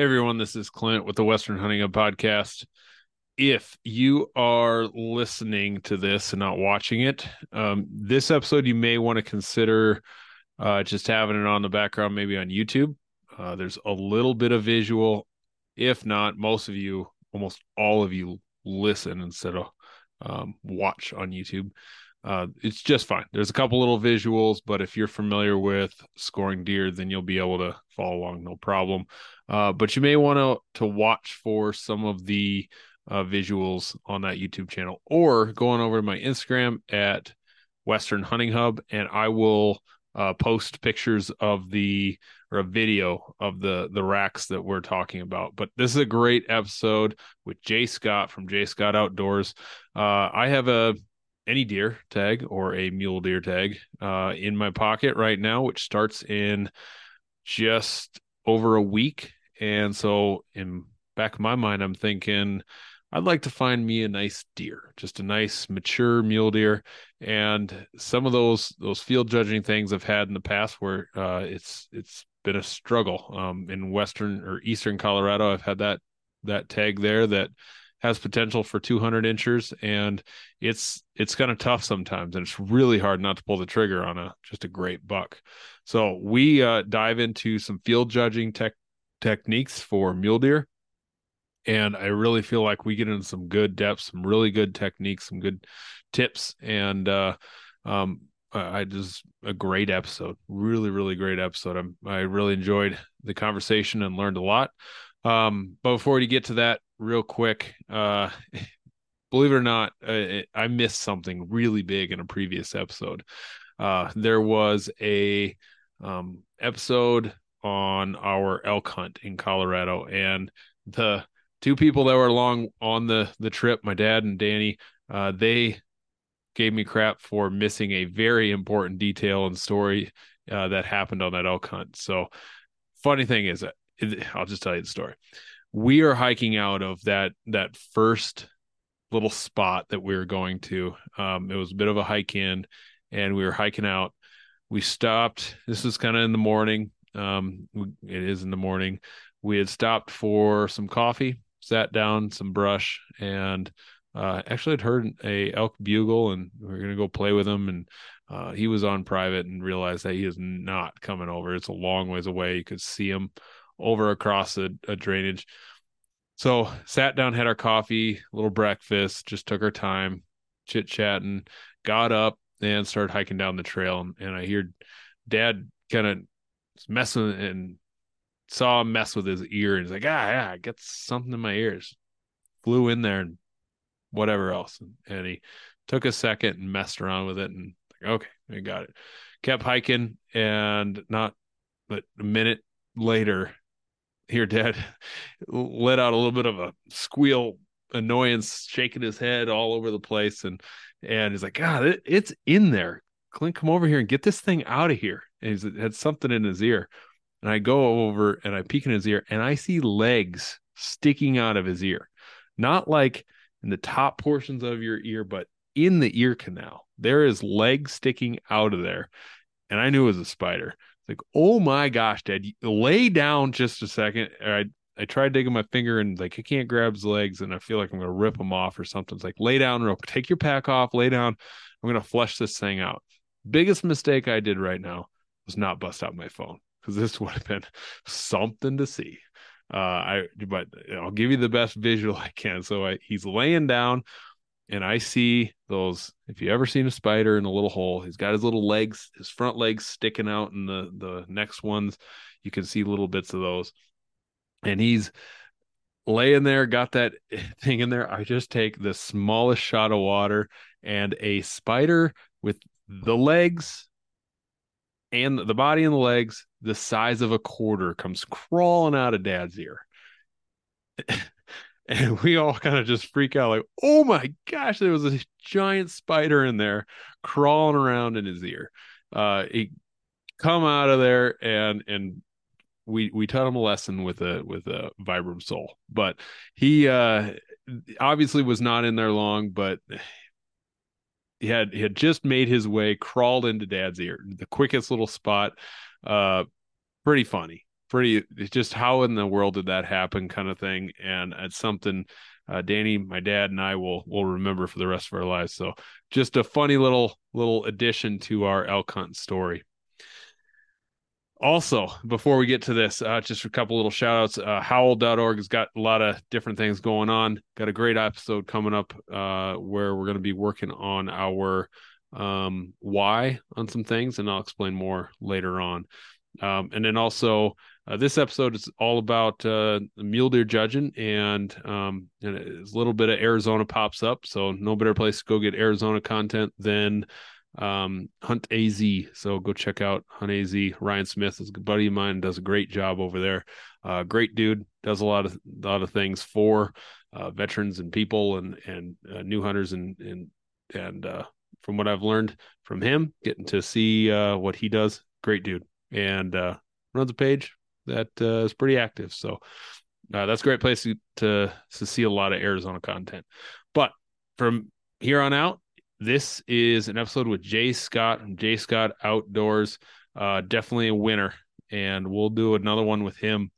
Everyone, this is Clint with the Western Hunting Hub podcast. If you are listening to this and not watching it, um, this episode you may want to consider uh, just having it on the background, maybe on YouTube. Uh, there's a little bit of visual. If not, most of you, almost all of you, listen instead of um, watch on YouTube. Uh, it's just fine. There's a couple little visuals, but if you're familiar with scoring deer, then you'll be able to follow along, no problem. Uh, but you may want to to watch for some of the uh, visuals on that YouTube channel, or going over to my Instagram at Western Hunting Hub, and I will uh, post pictures of the or a video of the the racks that we're talking about. But this is a great episode with Jay Scott from Jay Scott Outdoors. Uh, I have a any deer tag or a mule deer tag uh, in my pocket right now, which starts in just over a week. And so, in back of my mind, I'm thinking I'd like to find me a nice deer, just a nice mature mule deer. And some of those those field judging things I've had in the past where uh, it's it's been a struggle. Um, in western or eastern Colorado, I've had that that tag there that has potential for 200 inches and it's it's kind of tough sometimes and it's really hard not to pull the trigger on a just a great buck so we uh, dive into some field judging tech techniques for mule deer and I really feel like we get into some good depth, some really good techniques, some good tips, and uh, um, I just a great episode, really, really great episode. I'm, I really enjoyed the conversation and learned a lot. Um, but before we get to that, real quick, uh, believe it or not, I, I missed something really big in a previous episode. Uh, there was a um, episode on our elk hunt in Colorado, and the two people that were along on the the trip, my dad and Danny, uh, they gave me crap for missing a very important detail and story uh, that happened on that elk hunt. So, funny thing is I'll just tell you the story. We are hiking out of that that first little spot that we were going to. Um, it was a bit of a hike in, and we were hiking out. We stopped. This was kind of in the morning. Um, it is in the morning. We had stopped for some coffee sat down some brush and uh, actually had heard a elk bugle and we are gonna go play with him and uh, he was on private and realized that he is not coming over. It's a long ways away. You could see him over across a, a drainage. So sat down, had our coffee, little breakfast, just took our time, chit chatting, got up and started hiking down the trail. And, and I hear dad kind of messing and saw him mess with his ear and he's like, ah, yeah, I got something in my ears. Flew in there and whatever else. And, and he took a second and messed around with it and like, okay, I got it. Kept hiking and not but a minute later, here dad let out a little bit of a squeal annoyance, shaking his head all over the place. And and he's like, God, it, it's in there. Clint, come over here and get this thing out of here. And he's had something in his ear and I go over and I peek in his ear and I see legs sticking out of his ear. Not like in the top portions of your ear, but in the ear canal. There is legs sticking out of there. And I knew it was a spider. Like, oh my gosh, Dad, lay down just a second. I I tried digging my finger and like I can't grab his legs and I feel like I'm gonna rip them off or something. It's like lay down real take your pack off, lay down. I'm gonna flush this thing out. Biggest mistake I did right now was not bust out my phone because this would have been something to see. Uh, I but I'll give you the best visual I can. So I, he's laying down, and I see those. If you ever seen a spider in a little hole, he's got his little legs, his front legs sticking out, and the the next ones you can see little bits of those, and he's laying there, got that thing in there. I just take the smallest shot of water and a spider with the legs and the body and the legs the size of a quarter comes crawling out of dad's ear and we all kind of just freak out like oh my gosh there was a giant spider in there crawling around in his ear uh he come out of there and and we we taught him a lesson with a with a vibram sole but he uh obviously was not in there long but he had he had just made his way, crawled into Dad's ear, the quickest little spot. Uh, pretty funny, pretty just how in the world did that happen, kind of thing. And it's something uh, Danny, my dad, and I will will remember for the rest of our lives. So just a funny little little addition to our elk hunt story. Also, before we get to this, uh, just a couple little shout outs. Uh, howl.org has got a lot of different things going on. Got a great episode coming up uh, where we're going to be working on our um, why on some things, and I'll explain more later on. Um, and then also, uh, this episode is all about uh, mule deer judging, and, um, and a little bit of Arizona pops up. So, no better place to go get Arizona content than um, Hunt AZ. So go check out Hunt AZ. Ryan Smith is a buddy of mine, does a great job over there. Uh, great dude, does a lot of a lot of things for uh, veterans and people and and uh, new hunters and and and uh, from what I've learned from him, getting to see what he does, great dude, and runs a page that is pretty active. So that's a great place to, to to see a lot of Arizona content. But from here on out, this is an episode with Jay Scott from Jay Scott Outdoors. Uh, definitely a winner, and we'll do another one with him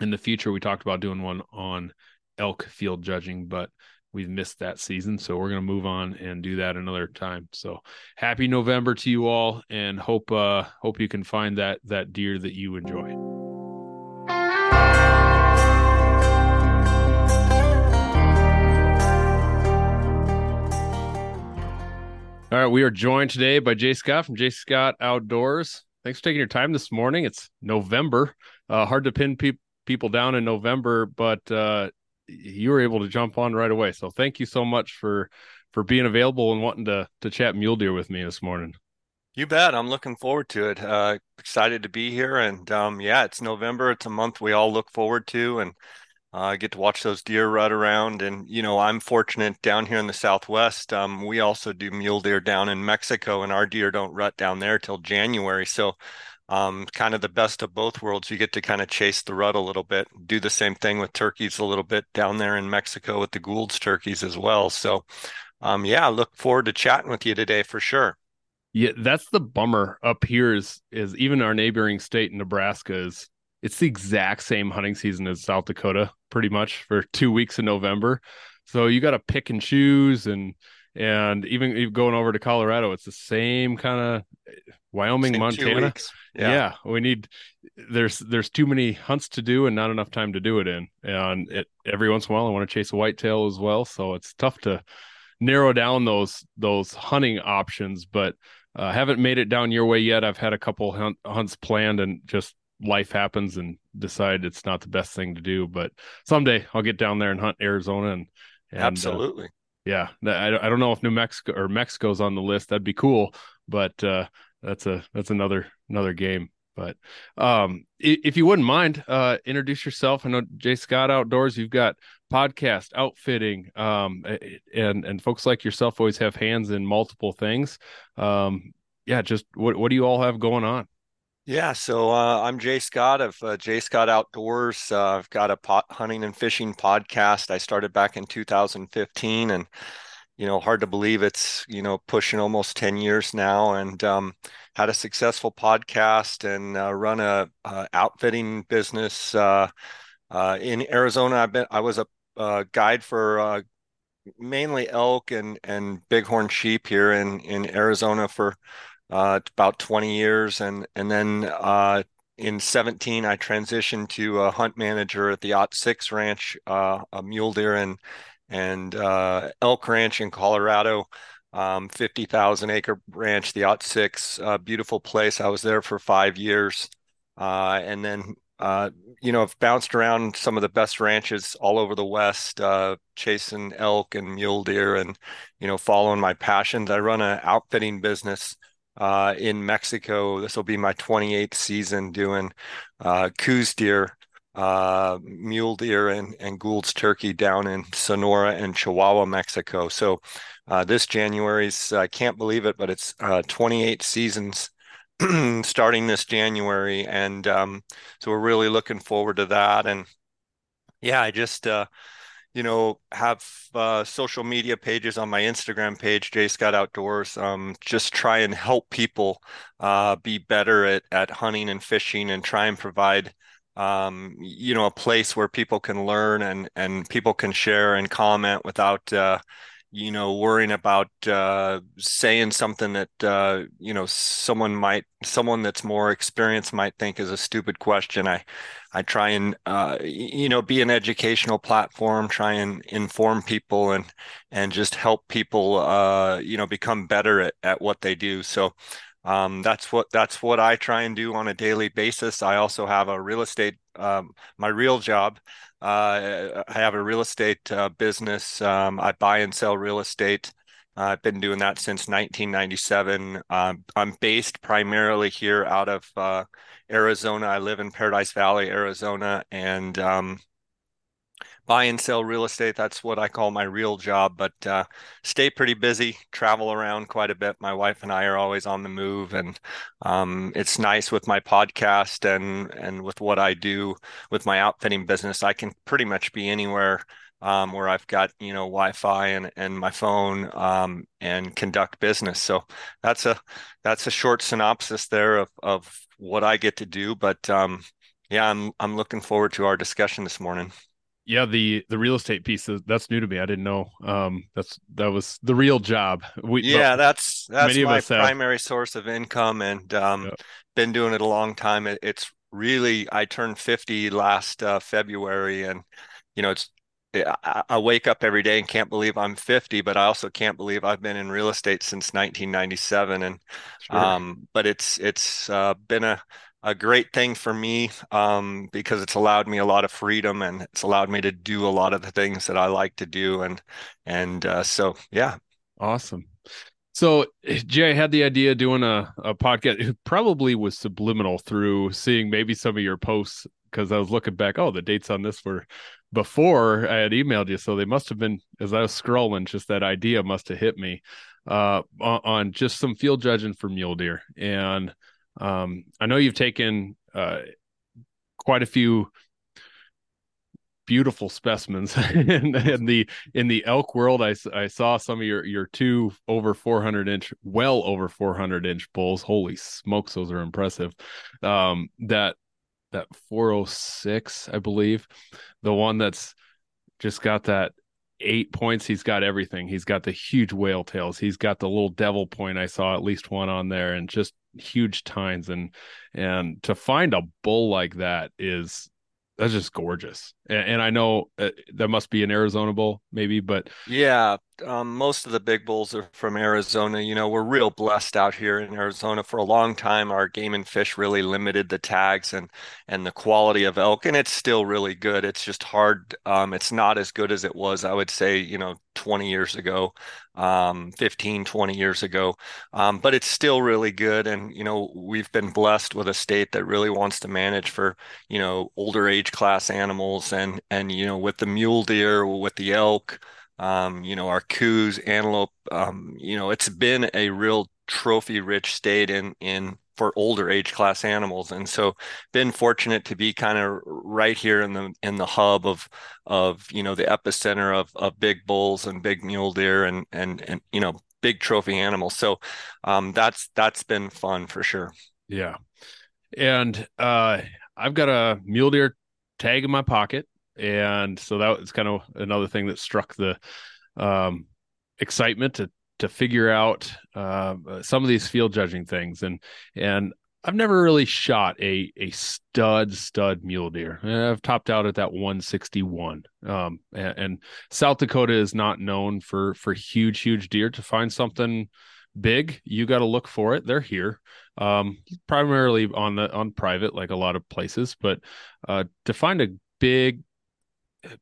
in the future. We talked about doing one on elk field judging, but we've missed that season, so we're gonna move on and do that another time. So happy November to you all, and hope uh, hope you can find that that deer that you enjoy. All right, we are joined today by Jay Scott from Jay Scott Outdoors. Thanks for taking your time this morning. It's November. Uh, hard to pin pe- people down in November, but uh, you were able to jump on right away. So thank you so much for for being available and wanting to to chat mule deer with me this morning. You bet. I'm looking forward to it. Uh, excited to be here, and um, yeah, it's November. It's a month we all look forward to, and I uh, get to watch those deer rut around. And, you know, I'm fortunate down here in the Southwest. Um, we also do mule deer down in Mexico, and our deer don't rut down there till January. So, um, kind of the best of both worlds. You get to kind of chase the rut a little bit, do the same thing with turkeys a little bit down there in Mexico with the Gould's turkeys as well. So, um, yeah, look forward to chatting with you today for sure. Yeah, that's the bummer up here is is even our neighboring state, Nebraska, is it's the exact same hunting season as South Dakota, pretty much for two weeks in November. So you got to pick and choose, and and even going over to Colorado, it's the same kind of Wyoming, same Montana. Yeah. yeah. we need there's there's too many hunts to do and not enough time to do it in. And it, every once in a while, I want to chase a whitetail as well, so it's tough to narrow down those those hunting options. But uh, haven't made it down your way yet. I've had a couple hunt, hunts planned and just life happens and decide it's not the best thing to do. But someday I'll get down there and hunt Arizona and, and uh, absolutely. Uh, yeah, I, I don't know if New Mexico or Mexico's on the list. That'd be cool, but uh, that's a that's another another game. But um, if you wouldn't mind, uh, introduce yourself. I know Jay Scott Outdoors. You've got podcast, outfitting, um, and and folks like yourself always have hands in multiple things. Um, yeah, just what what do you all have going on? Yeah, so uh, I'm Jay Scott of uh, Jay Scott Outdoors. Uh, I've got a pot hunting and fishing podcast. I started back in 2015, and you know, hard to believe it's you know pushing almost 10 years now. And um, had a successful podcast and uh, run a, a, outfitting business uh, uh, in Arizona. I've been I was a, a guide for mainly elk and and bighorn sheep here in in Arizona for uh, about 20 years, and and then uh, in 17, I transitioned to a hunt manager at the Ot Six Ranch, uh, a mule deer and and uh, elk ranch in Colorado. Um, 50,000 acre ranch, the Ot Six, uh, beautiful place. I was there for five years, uh, and then uh, you know, I've bounced around some of the best ranches all over the West, uh, chasing elk and mule deer, and you know, following my passions. I run an outfitting business uh, in Mexico. This will be my 28th season doing uh, Coues deer, uh, mule deer, and, and Gould's turkey down in Sonora and Chihuahua, Mexico. So uh, this January's, I can't believe it, but it's uh, 28 seasons starting this January. And um, so we're really looking forward to that. And yeah, I just, uh, you know, have uh, social media pages on my Instagram page, Jay Scott Outdoors. Um, just try and help people uh, be better at at hunting and fishing, and try and provide, um, you know, a place where people can learn and and people can share and comment without, uh, you know, worrying about uh, saying something that uh, you know someone might someone that's more experienced might think is a stupid question. I I try and uh, you know be an educational platform, try and inform people and and just help people uh, you know become better at, at what they do. So um, that's what that's what I try and do on a daily basis. I also have a real estate um, my real job uh, I have a real estate uh, business. Um, I buy and sell real estate. Uh, I've been doing that since 1997. Um, I'm based primarily here out of uh, Arizona. I live in Paradise Valley, Arizona, and um, buy and sell real estate. That's what I call my real job, but uh, stay pretty busy, travel around quite a bit. My wife and I are always on the move, and um, it's nice with my podcast and and with what I do with my outfitting business. I can pretty much be anywhere um, where I've got you know Wi-Fi and and my phone um, and conduct business. So that's a that's a short synopsis there of of what I get to do. But um, yeah, I'm I'm looking forward to our discussion this morning yeah the the real estate piece that's new to me i didn't know um that's that was the real job we yeah that's that's my primary have... source of income and um yeah. been doing it a long time it, it's really i turned 50 last uh, february and you know it's I, I wake up every day and can't believe I'm 50, but I also can't believe I've been in real estate since 1997. And, sure. um, but it's, it's, uh, been a, a great thing for me um, because it's allowed me a lot of freedom and it's allowed me to do a lot of the things that I like to do and and uh, so yeah. Awesome. So Jay had the idea doing a, a podcast it probably was subliminal through seeing maybe some of your posts because I was looking back oh the dates on this were before I had emailed you. So they must have been as I was scrolling just that idea must have hit me uh, on, on just some field judging for mule deer. And um, I know you've taken uh, quite a few beautiful specimens in, in, the in the elk world. I, I saw some of your your two over 400 inch, well over 400 inch bulls. Holy smokes, those are impressive. Um, that that 406, I believe, the one that's just got that eight points. He's got everything. He's got the huge whale tails. He's got the little devil point. I saw at least one on there, and just huge tines. And and to find a bull like that is that's just gorgeous. And, I know uh, that must be an Arizona bull, maybe, but yeah, um, most of the big bulls are from Arizona. You know, we're real blessed out here in Arizona. For a long time, our game and fish really limited the tags and and the quality of elk, and it's still really good. It's just hard. Um, it's not as good as it was, I would say, you know, 20 years ago, um, 15, 20 years ago. Um, but it's still really good. And, you know, we've been blessed with a state that really wants to manage for, you know, older age class animals and and you know, with the mule deer, with the elk um, you know, our Coues, antelope. Um, you know, it's been a real trophy-rich state in in for older age class animals, and so been fortunate to be kind of right here in the in the hub of of you know the epicenter of of big bulls and big mule deer and and and you know big trophy animals. So um, that's that's been fun for sure. Yeah, and uh, I've got a mule deer tag in my pocket and so that was kind of another thing that struck the um, excitement to to figure out uh, some of these field judging things and and I've never really shot a a stud stud mule deer. I've topped out at that 161. Um, and, and, South Dakota is not known for for huge huge deer. To find something big, you got to look for it. They're here, um, primarily on the on private, like a lot of places. But uh, to find a big,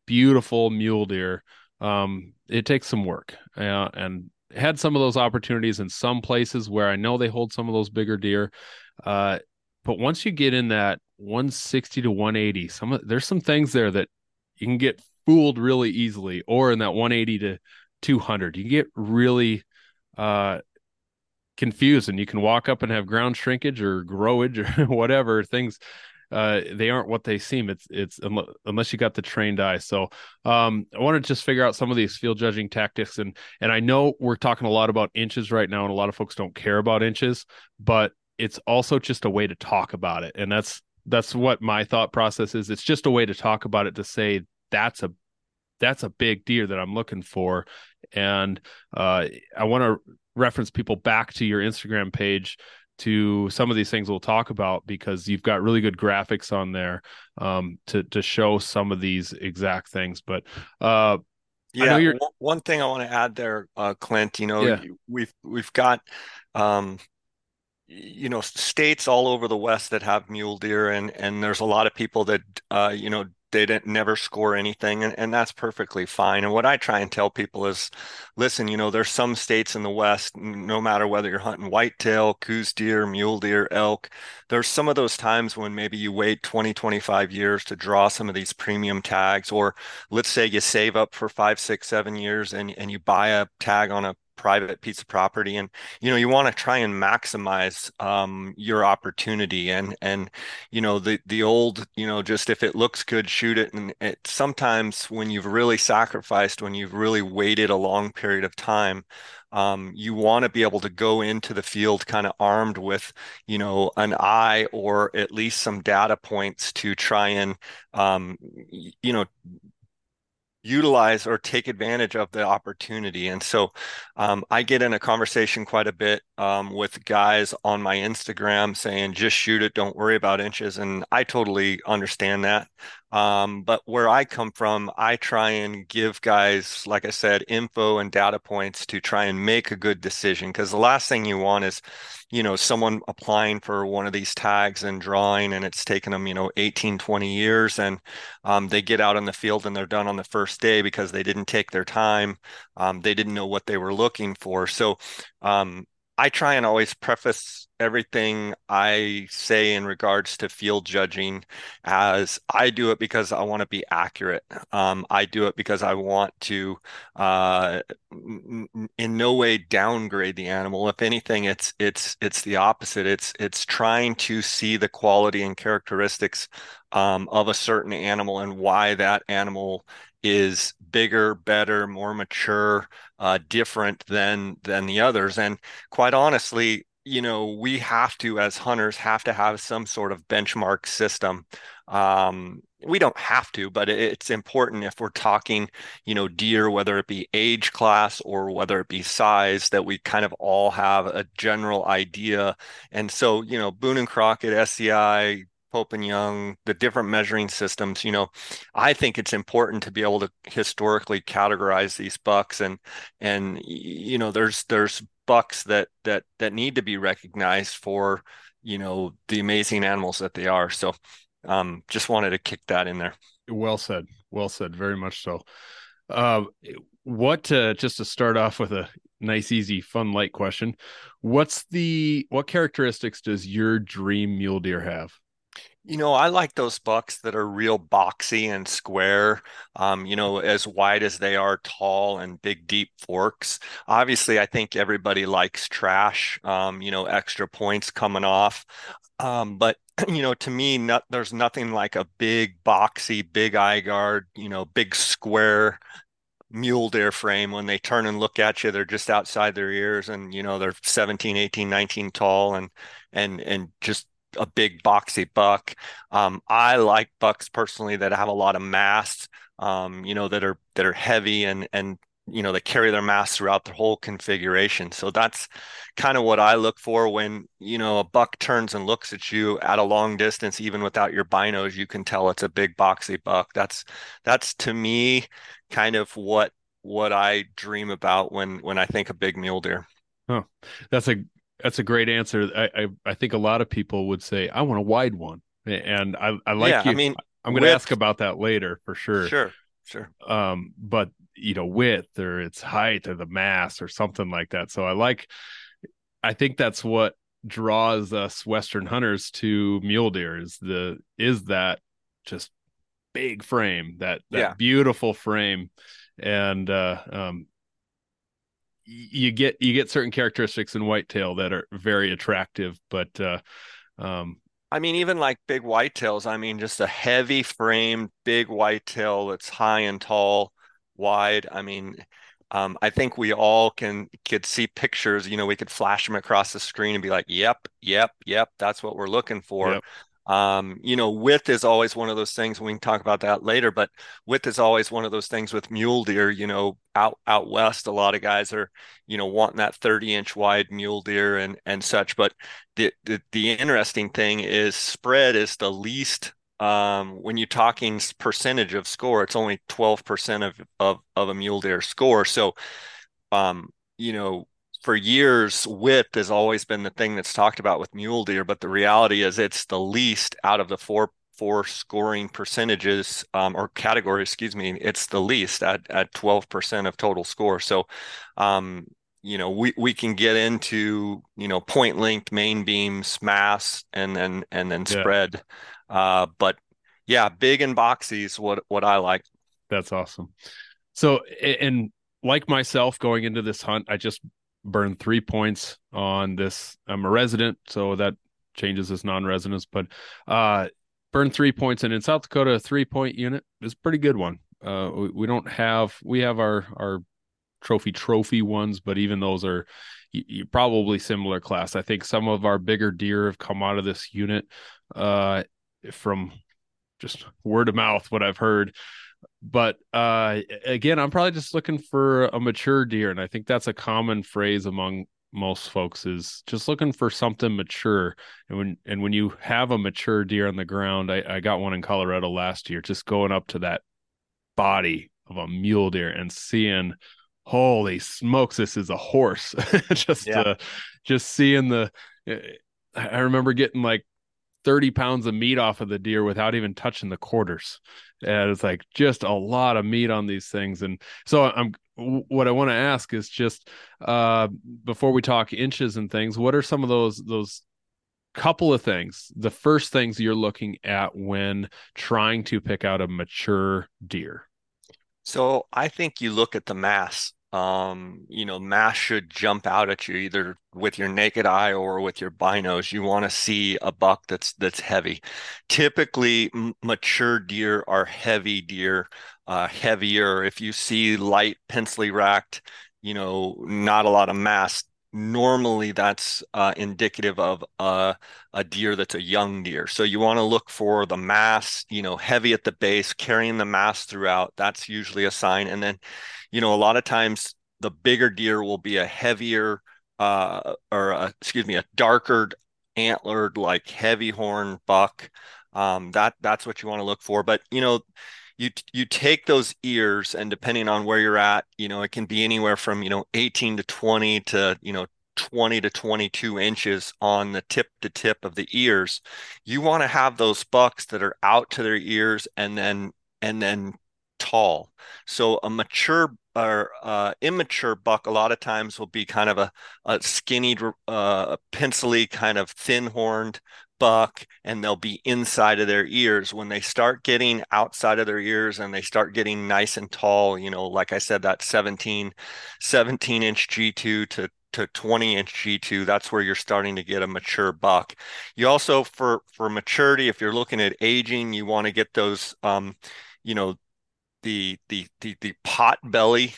beautiful mule deer, um, it takes some work. Uh, and had some of those opportunities in some places where I know they hold some of those bigger deer. Uh, but once you get in that 160 to 180, some there's some things there that you can get fooled really easily, or in that 180 to 200, you get really uh, confused, and you can walk up and have ground shrinkage or growage or whatever things uh, they aren't what they seem. It's it's unless you got the trained eye. So um, I want to just figure out some of these field judging tactics, and and I know we're talking a lot about inches right now, and a lot of folks don't care about inches, but it's also just a way to talk about it, and that's that's what my thought process is. It's just a way to talk about it to say that's a that's a big deer that I'm looking for, and uh, I want to reference people back to your Instagram page to some of these things we'll talk about because you've got really good graphics on there um, to to show some of these exact things. But uh, yeah, one thing I want to add there, uh, Clint. You know, yeah. we've we've got um, you know states all over the west that have mule deer and and there's a lot of people that uh, you know they didn't never score anything and, and that's perfectly fine. And what i try and tell people is listen you know there's some states in the west no matter whether you're hunting whitetail Coues deer mule deer elk there's some of those times when maybe you wait 20 25 years to draw some of these premium tags or let's say you save up for five six seven years and, and you buy a tag on a private piece of property and you know you want to try and maximize um, your opportunity and and you know the the old you know just if it looks good shoot it and it sometimes when you've really sacrificed when you've really waited a long period of time um, you want to be able to go into the field kind of armed with you know an eye or at least some data points to try and um, you know utilize or take advantage of the opportunity. And so um, I get in a conversation quite a bit um, with guys on my Instagram saying, just shoot it, don't worry about inches. And I totally understand that. Um, but where I come from, I try and give guys, like I said, info and data points to try and make a good decision. Because the last thing you want is, you know, someone applying for one of these tags and drawing, and it's taken them, you know, 18, 20 years. And um, they get out in the field and they're done on the first day because they didn't take their time. Um, they didn't know what they were looking for. So, um, I try and always preface everything I say in regards to field judging as I do it because I want to be accurate. Um, I do it because I want to, uh, in no way downgrade the animal. If anything, it's it's it's the opposite. It's it's trying to see the quality and characteristics um, of a certain animal and why that animal is bigger, better, more mature, uh, different than than the others. And quite honestly, you know, we have to, as hunters, have to have some sort of benchmark system. Um, we don't have to, but it's important if we're talking, you know, deer, whether it be age class or whether it be size, that we kind of all have a general idea. And so, you know, Boone and Crockett, SCI, Pope and Young, the different measuring systems, you know, I think it's important to be able to historically categorize these bucks and and you know, there's there's bucks that that that need to be recognized for, you know, the amazing animals that they are. So um just wanted to kick that in there. Well said. Well said. Very much so. Uh, what uh, just to start off with a nice, easy, fun, light question. What's the what characteristics does your dream mule deer have? You know, I like those bucks that are real boxy and square, um, you know, as wide as they are tall and big, deep forks. Obviously, I think everybody likes trash, um, you know, extra points coming off. Um, but, you know, to me, not, there's nothing like a big, boxy, big eye guard, you know, big square mule deer frame when they turn and look at you they're just outside their ears and you know they're 17 18 19 tall and and and just a big boxy buck. Um, I like bucks personally that have a lot of mass, um, you know, that are that are heavy and and you know they carry their mass throughout the whole configuration. So that's kind of what i look for when you know a buck turns and looks at you at a long distance even without your binos you can tell it's a big boxy buck. That's that's to me kind of what what i dream about when when i think of big mule deer. Oh that's a that's a great answer. I i, I think a lot of people would say i want a wide one. And i i like yeah, you. i mean i'm going to ask about that later for sure. Sure sure. Um but you know width or its height or the mass or something like that. So i like i think that's what draws us western hunters to mule deer is the is that just big frame that that yeah. beautiful frame. And uh um you get you get certain characteristics in whitetail that are very attractive but uh um I mean, even like big whitetails, I mean, just a heavy frame, big whitetail that's high and tall wide. I mean, um, I think we all can could see pictures. You know, we could flash them across the screen and be like, "Yep, yep, yep, that's what we're looking for." Yep. Um, you know, width is always one of those things. We can talk about that later, but width is always one of those things with mule deer. You know, out out west, a lot of guys are, you know, wanting that 30 inch wide mule deer and and such. But the the, the interesting thing is spread is the least um, when you're talking percentage of score, it's only 12% of, of, of a mule deer score. So, um, you know, for years, width has always been the thing that's talked about with mule deer, but the reality is it's the least out of the four four scoring percentages um, or categories, excuse me, it's the least at, at 12% of total score. So, um, you know, we, we can get into, you know, point length, main beams, mass, and then, and then yeah. spread. Uh, but yeah, big and boxy is what what I like. That's awesome. So, and like myself, going into this hunt, I just burned three points on this. I'm a resident, so that changes as non-residence, but uh, burned three points, and in South Dakota, a three-point unit is a pretty good one. Uh, we, we don't have we have our our trophy trophy ones, but even those are you, you probably similar class. I think some of our bigger deer have come out of this unit uh, from just word of mouth what I've heard. But uh, again, I'm probably just looking for a mature deer, and I think that's a common phrase among most folks is just looking for something mature. And when and when you have a mature deer on the ground, I, I got one in Colorado last year, just going up to that body of a mule deer and seeing holy smokes this is a horse just yeah. uh, just seeing the i remember getting like 30 pounds of meat off of the deer without even touching the quarters. And it's like just a lot of meat on these things. And so I'm what I want to ask is just uh before we talk inches and things, what are some of those those couple of things, the first things you're looking at when trying to pick out a mature deer? So I think you look at the mass um, you know, mass should jump out at you either with your naked eye or with your binos. You want to see a buck that's that's heavy. Typically, m- mature deer are heavy deer, uh, heavier. If you see light, pencilly racked, you know, not a lot of mass. Normally, that's uh, indicative of uh, a deer that's a young deer. So you want to look for the mass, you know, heavy at the base, carrying the mass throughout. That's usually a sign. And then you know, a lot of times the bigger deer will be a heavier uh, or a, excuse me, a darker antlered like heavy horn buck. Um, that that's what you want to look for. But you know, you you take those ears and depending on where you're at, you know, it can be anywhere from you know 18 to 20 to you know 20 to 22 inches on the tip to tip of the ears. You want to have those bucks that are out to their ears and then and then tall. So a mature or uh, immature buck a lot of times will be kind of a, a skinny, uh, pencily kind of thin horned buck and they'll be inside of their ears when they start getting outside of their ears and they start getting nice and tall you know like i said that 17 17 inch g2 to to 20 inch g2 that's where you're starting to get a mature buck you also for for maturity if you're looking at aging you want to get those um you know the the the, the pot belly.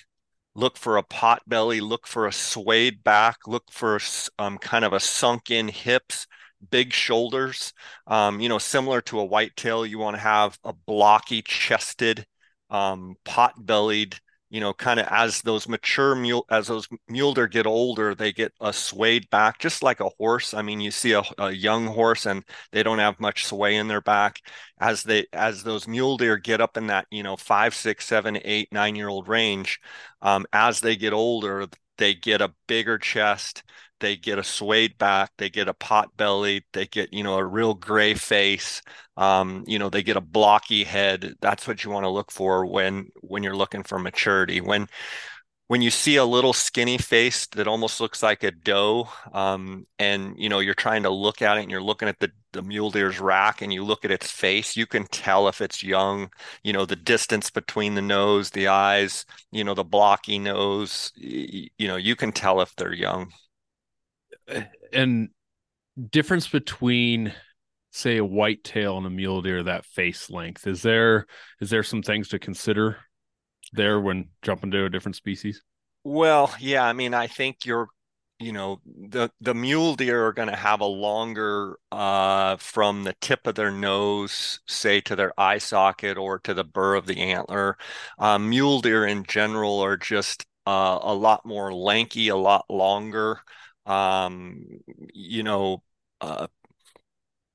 Look for a pot belly look for a swayed back look for um, kind of a sunk in hips big shoulders. Um, you know similar to a whitetail you want to have a blocky chested um, pot bellied you know, kind of as those mature mule, as those mule deer get older, they get a swayed back, just like a horse. I mean, you see a, a young horse and they don't have much sway in their back. As they, as those mule deer get up in that, you know, five, six, seven, eight, nine year old range, um, as they get older, they get a bigger chest. They get a swayed back. They get a pot belly. They get you know a real gray face. Um, you know they get a blocky head. That's what you want to look for when when you're looking for maturity. When when you see a little skinny face that almost looks like a doe um, and you know you're trying to look at it and you're looking at the, the mule deer's rack and you look at its face you can tell if it's young you know the distance between the nose the eyes you know the blocky nose you, know you can tell if they're young. Eh, and difference between say a white tail and a mule deer that face length is there is there some things to consider there when jumping to a different species? Well yeah i mean i think you're you know the the mule deer are going to have a longer uh from the tip of their nose say to their eye socket or to the burr of the antler uh, mule deer in general are just uh, a lot more lanky a lot longer um, you know, uh,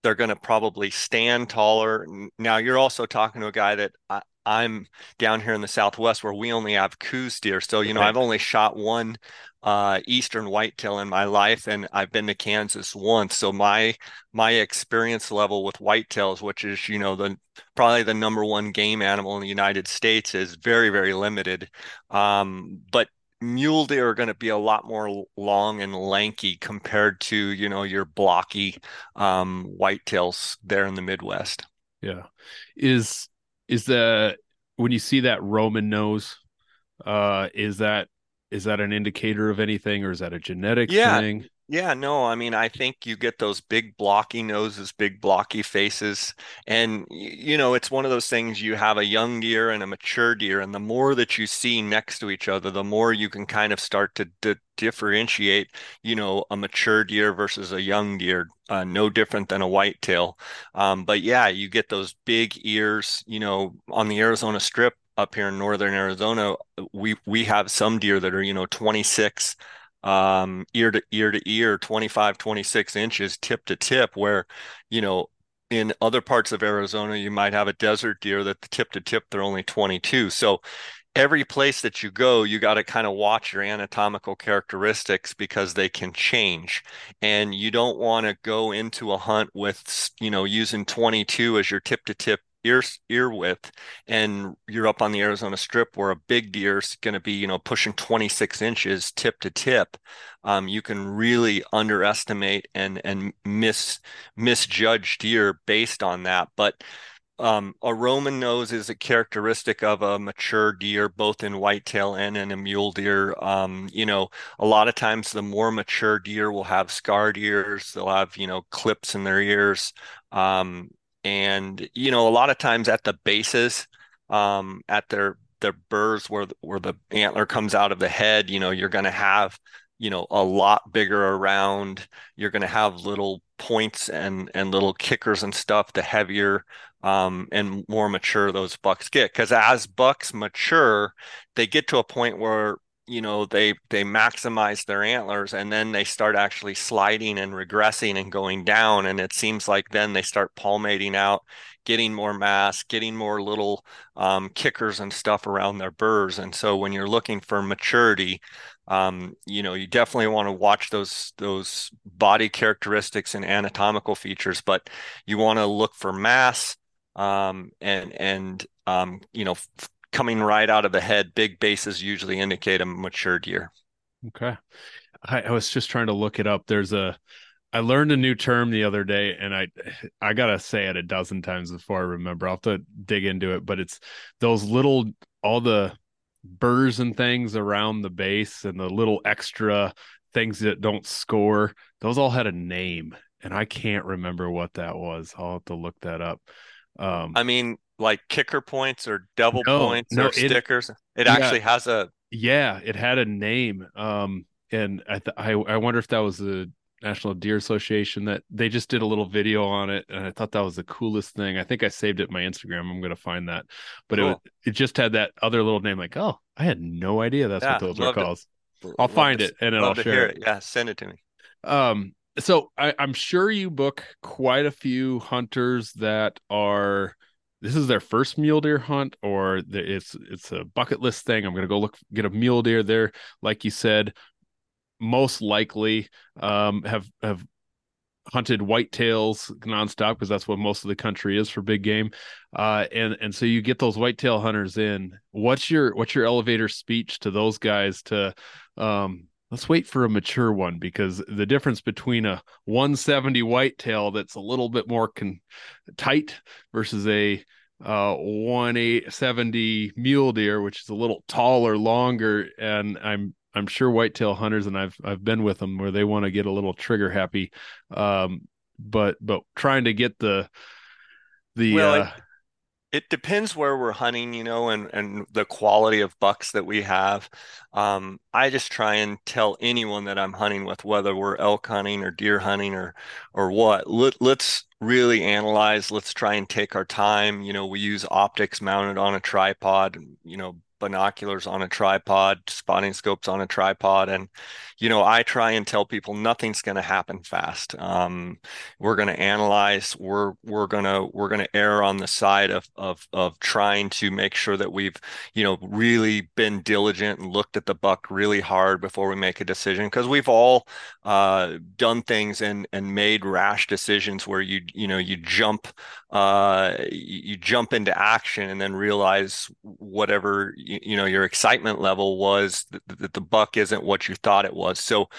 they're going to probably stand taller. Now, you're also talking to a guy that I, am down here in the Southwest where we only have Coues deer. So, you know, I've only shot one uh, eastern whitetail in my life, and I've been to Kansas once. So my my experience level with whitetails, which is you know the probably the number one game animal in the United States, is very very limited. Um, but mule deer are going to be a lot more long and lanky compared to you know your blocky um, whitetails there in the Midwest. Yeah, is is the when you see that Roman nose, uh, is that is that an indicator of anything, or is that a genetic yeah. thing? Yeah, no, I mean, I think you get those big blocky noses, big blocky faces. And, you know, it's one of those things you have a young deer and a mature deer. And the more that you see next to each other, the more you can kind of start to, differentiate, you know, a mature deer versus a young deer, uh, no different than a whitetail. Um, but yeah, you get those big ears, you know, on the Arizona Strip up here in northern Arizona, we we have some deer that are, you know, 26 um, ear to ear to ear, 25, 26 inches tip to tip, where, you know, in other parts of Arizona, you might have a desert deer that the tip to tip, they're only 22. So every place that you go, you got to kind of watch your anatomical characteristics because they can change. And you don't want to go into a hunt with, you know, using 22 as your tip to tip ear ear width and you're up on the Arizona strip where a big deer is going to be you know pushing 26 inches tip to tip um, you can really underestimate and and miss misjudge deer based on that but um, a Roman nose is a characteristic of a mature deer, both in whitetail and in a mule deer. Um, you know, a lot of times the more mature deer will have scarred ears. They'll have, you know, clips in their ears. Um, and you know a lot of times at the bases um, at their their burrs where where the antler comes out of the head you know you're going to have you know a lot bigger around. You're going to have little points and and little kickers and stuff the heavier um, and more mature those bucks get. Because as bucks mature they get to a point where you know they they maximize their antlers and then they start actually sliding and regressing and going down and it seems like then they start palmating out getting more mass getting more little um, kickers and stuff around their burrs. And so when you're looking for maturity um, you know you definitely want to watch those those body characteristics and anatomical features but you want to look for mass um, and and um, you know coming right out of the head, big bases usually indicate a matured year. Okay. I, I, was just trying to look it up. There's a I learned a new term the other day and I I gotta say it a dozen times before I remember. I'll have to dig into it, but it's those little all the burrs and things around the base and the little extra things that don't score, those all had a name and I can't remember what that was. I'll have to look that up. Um, I mean, like kicker points or double no, points no, or it, stickers? It yeah, actually has a yeah, it had a name. Um, and I th- I I wonder if that was the National Deer Association that they just did a little video on it, and I thought that was the coolest thing. I think I saved it my Instagram. I'm gonna find that, but cool. it it just had that other little name. Like, oh, I had no idea that's yeah, what those are called. I'll find to, it and then I'll share it. it. Yeah, send it to me. Um, so I, I'm sure you book quite a few hunters that are this is their first mule deer hunt or it's it's a bucket list thing. I'm going to go look get a mule deer. There like you said most likely um, have have hunted whitetails nonstop because that's what most of the country is for big game. Uh, and and so you get those whitetail hunters in. What's your what's your elevator speech to those guys to um, let's wait for a mature one because the difference between a 170 whitetail that's a little bit more con- tight versus a uh 170 mule deer which is a little taller longer and i'm i'm sure whitetail hunters and i've i've been with them where they want to get a little trigger happy um but but trying to get the the well, uh, it depends where we're hunting, you know, and and the quality of bucks that we have. Um, I just try and tell anyone that I'm hunting with, whether we're elk hunting or deer hunting or or what. Let, let's really analyze. Let's try and take our time. You know, we use optics mounted on a tripod. You know, binoculars on a tripod, spotting scopes on a tripod. And, you know, I try and tell people nothing's going to happen fast. Um, we're going to analyze, we're, we're going to, we're going to err on the side of, of, of trying to make sure that we've, you know, really been diligent and looked at the buck really hard before we make a decision. Cause we've all, uh, done things and, and made rash decisions where you, you know, you jump, uh, you jump into action and then realize whatever you, you know your excitement level was that, that the buck isn't what you thought it was. So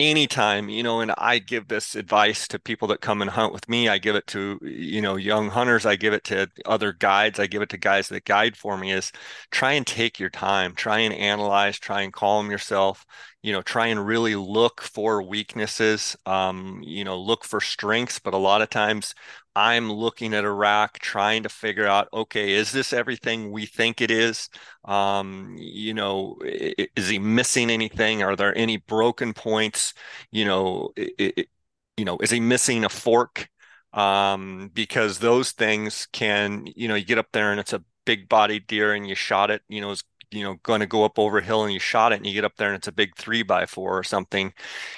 anytime you know and i give this advice to people that come and hunt with me i give it to you know young hunters i give it to other guides i give it to guys that guide for me is try and take your time try and analyze try and calm yourself you know try and really look for weaknesses um, you know look for strengths but a lot of times I'm looking at a rack trying to figure out, okay, is this everything we think it is? Um, you know, is he missing anything? Are there any broken points? You know, it, you know, is he missing a fork? Um, because those things can, you know, you get up there and it's a big bodied deer and you shot it, you know, it's you know going to go up over a hill and you shot it and you get up there and it's a big three by four or something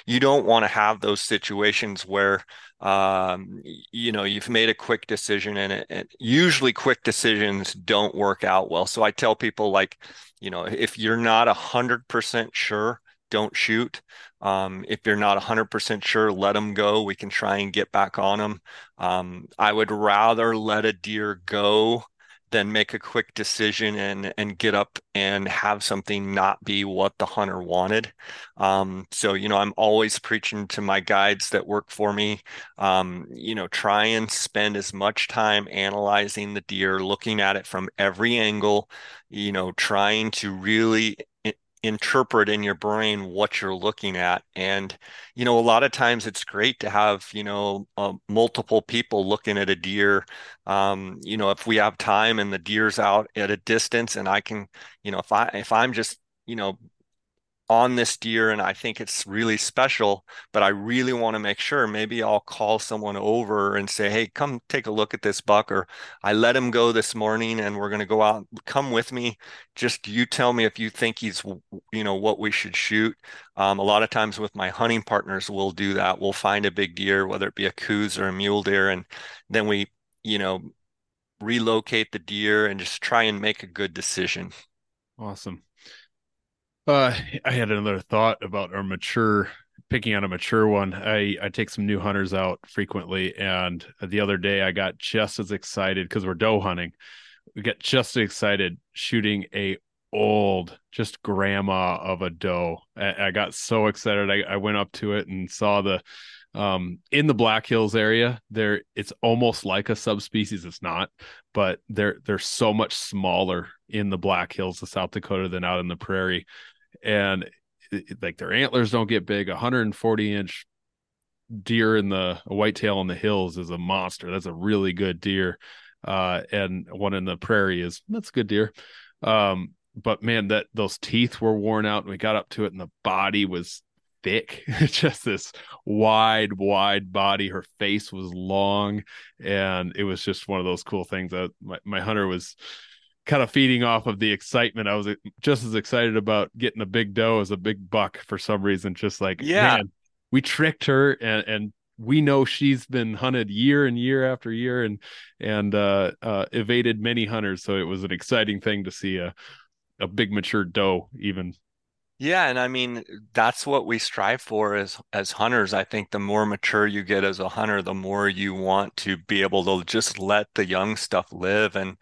you don't want to have those situations where um, you know you've made a quick decision and, it, and usually quick decisions don't work out well. So i tell people like you know if you're not a hundred percent sure don't shoot. Um, if you're not 100% sure let them go. We can try and get back on them um, i would rather let a deer go then make a quick decision and and get up and have something not be what the hunter wanted. Um, so you know, I'm always preaching to my guides that work for me. Um, you know, try and spend as much time analyzing the deer, looking at it from every angle. You know, trying to really interpret in your brain what you're looking at. And you know a lot of times it's great to have you know uh, multiple people looking at a deer. Um, you know if we have time and the deer's out at a distance and i can you know if i if i'm just you know on this deer and I think it's really special, but I really want to make sure maybe I'll call someone over and say, Hey, come take a look at this buck, or I let him go this morning and we're going to go out, come with me. Just you tell me if you think he's, you know, what we should shoot. Um, a lot of times with my hunting partners, we'll do that. We'll find a big deer, whether it be a Coues or a mule deer, and then we, you know, relocate the deer and just try and make a good decision. Awesome. Uh, I had another thought about our mature picking on a mature one. I I take some new hunters out frequently, and the other day I got just as excited because we're doe hunting. We get just as excited shooting a old, just grandma of a doe. I, I got so excited. I, I went up to it and saw the um in the black hills area there it's almost like a subspecies it's not but they're they're so much smaller in the black hills of south dakota than out in the prairie and it, like their antlers don't get big. 140 inch deer in the whitetail in the hills is a monster. That's a really good deer. Uh and one in the prairie is that's a good deer. Um but man that those teeth were worn out and we got up to it and the body was thick, just this wide, wide body. Her face was long, and it was just one of those cool things. That my, my hunter was kind of feeding off of the excitement. I was just as excited about getting a big doe as a big buck for some reason. Just like, yeah, man, we tricked her and, and we know she's been hunted year and year after year and, and, uh, uh, evaded many hunters. So it was an exciting thing to see a, a big mature doe even yeah, and I mean that's what we strive for as as hunters. I think the more mature you get as a hunter, the more you want to be able to just let the young stuff live and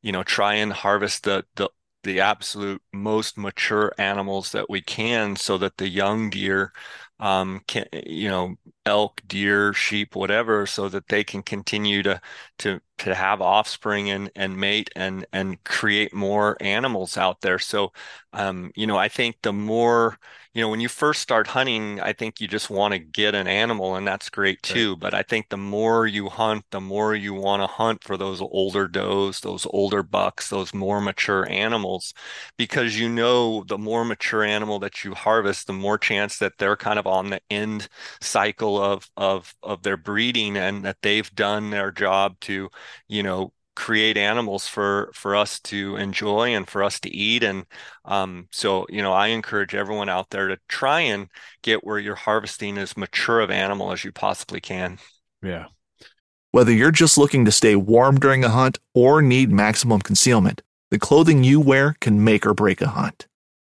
you know try and harvest the the the absolute most mature animals that we can so that the young deer um, can you know elk, deer, sheep, whatever, so that they can continue to to to have offspring and and mate and and create more animals out there. So, um, you know, I think the more you know, when you first start hunting, I think you just want to get an animal, and that's great too. Right. But I think the more you hunt, the more you want to hunt for those older does, those older bucks, those more mature animals, because you know the more mature animal that you harvest, the more chance that they're kind of on the end cycle of of of their breeding and that they've done their job to you know create animals for for us to enjoy and for us to eat. And um, so you know i encourage everyone out there to try and get where you're harvesting as mature of animal as you possibly can. Yeah. Whether you're just looking to stay warm during a hunt or need maximum concealment the clothing you wear can make or break a hunt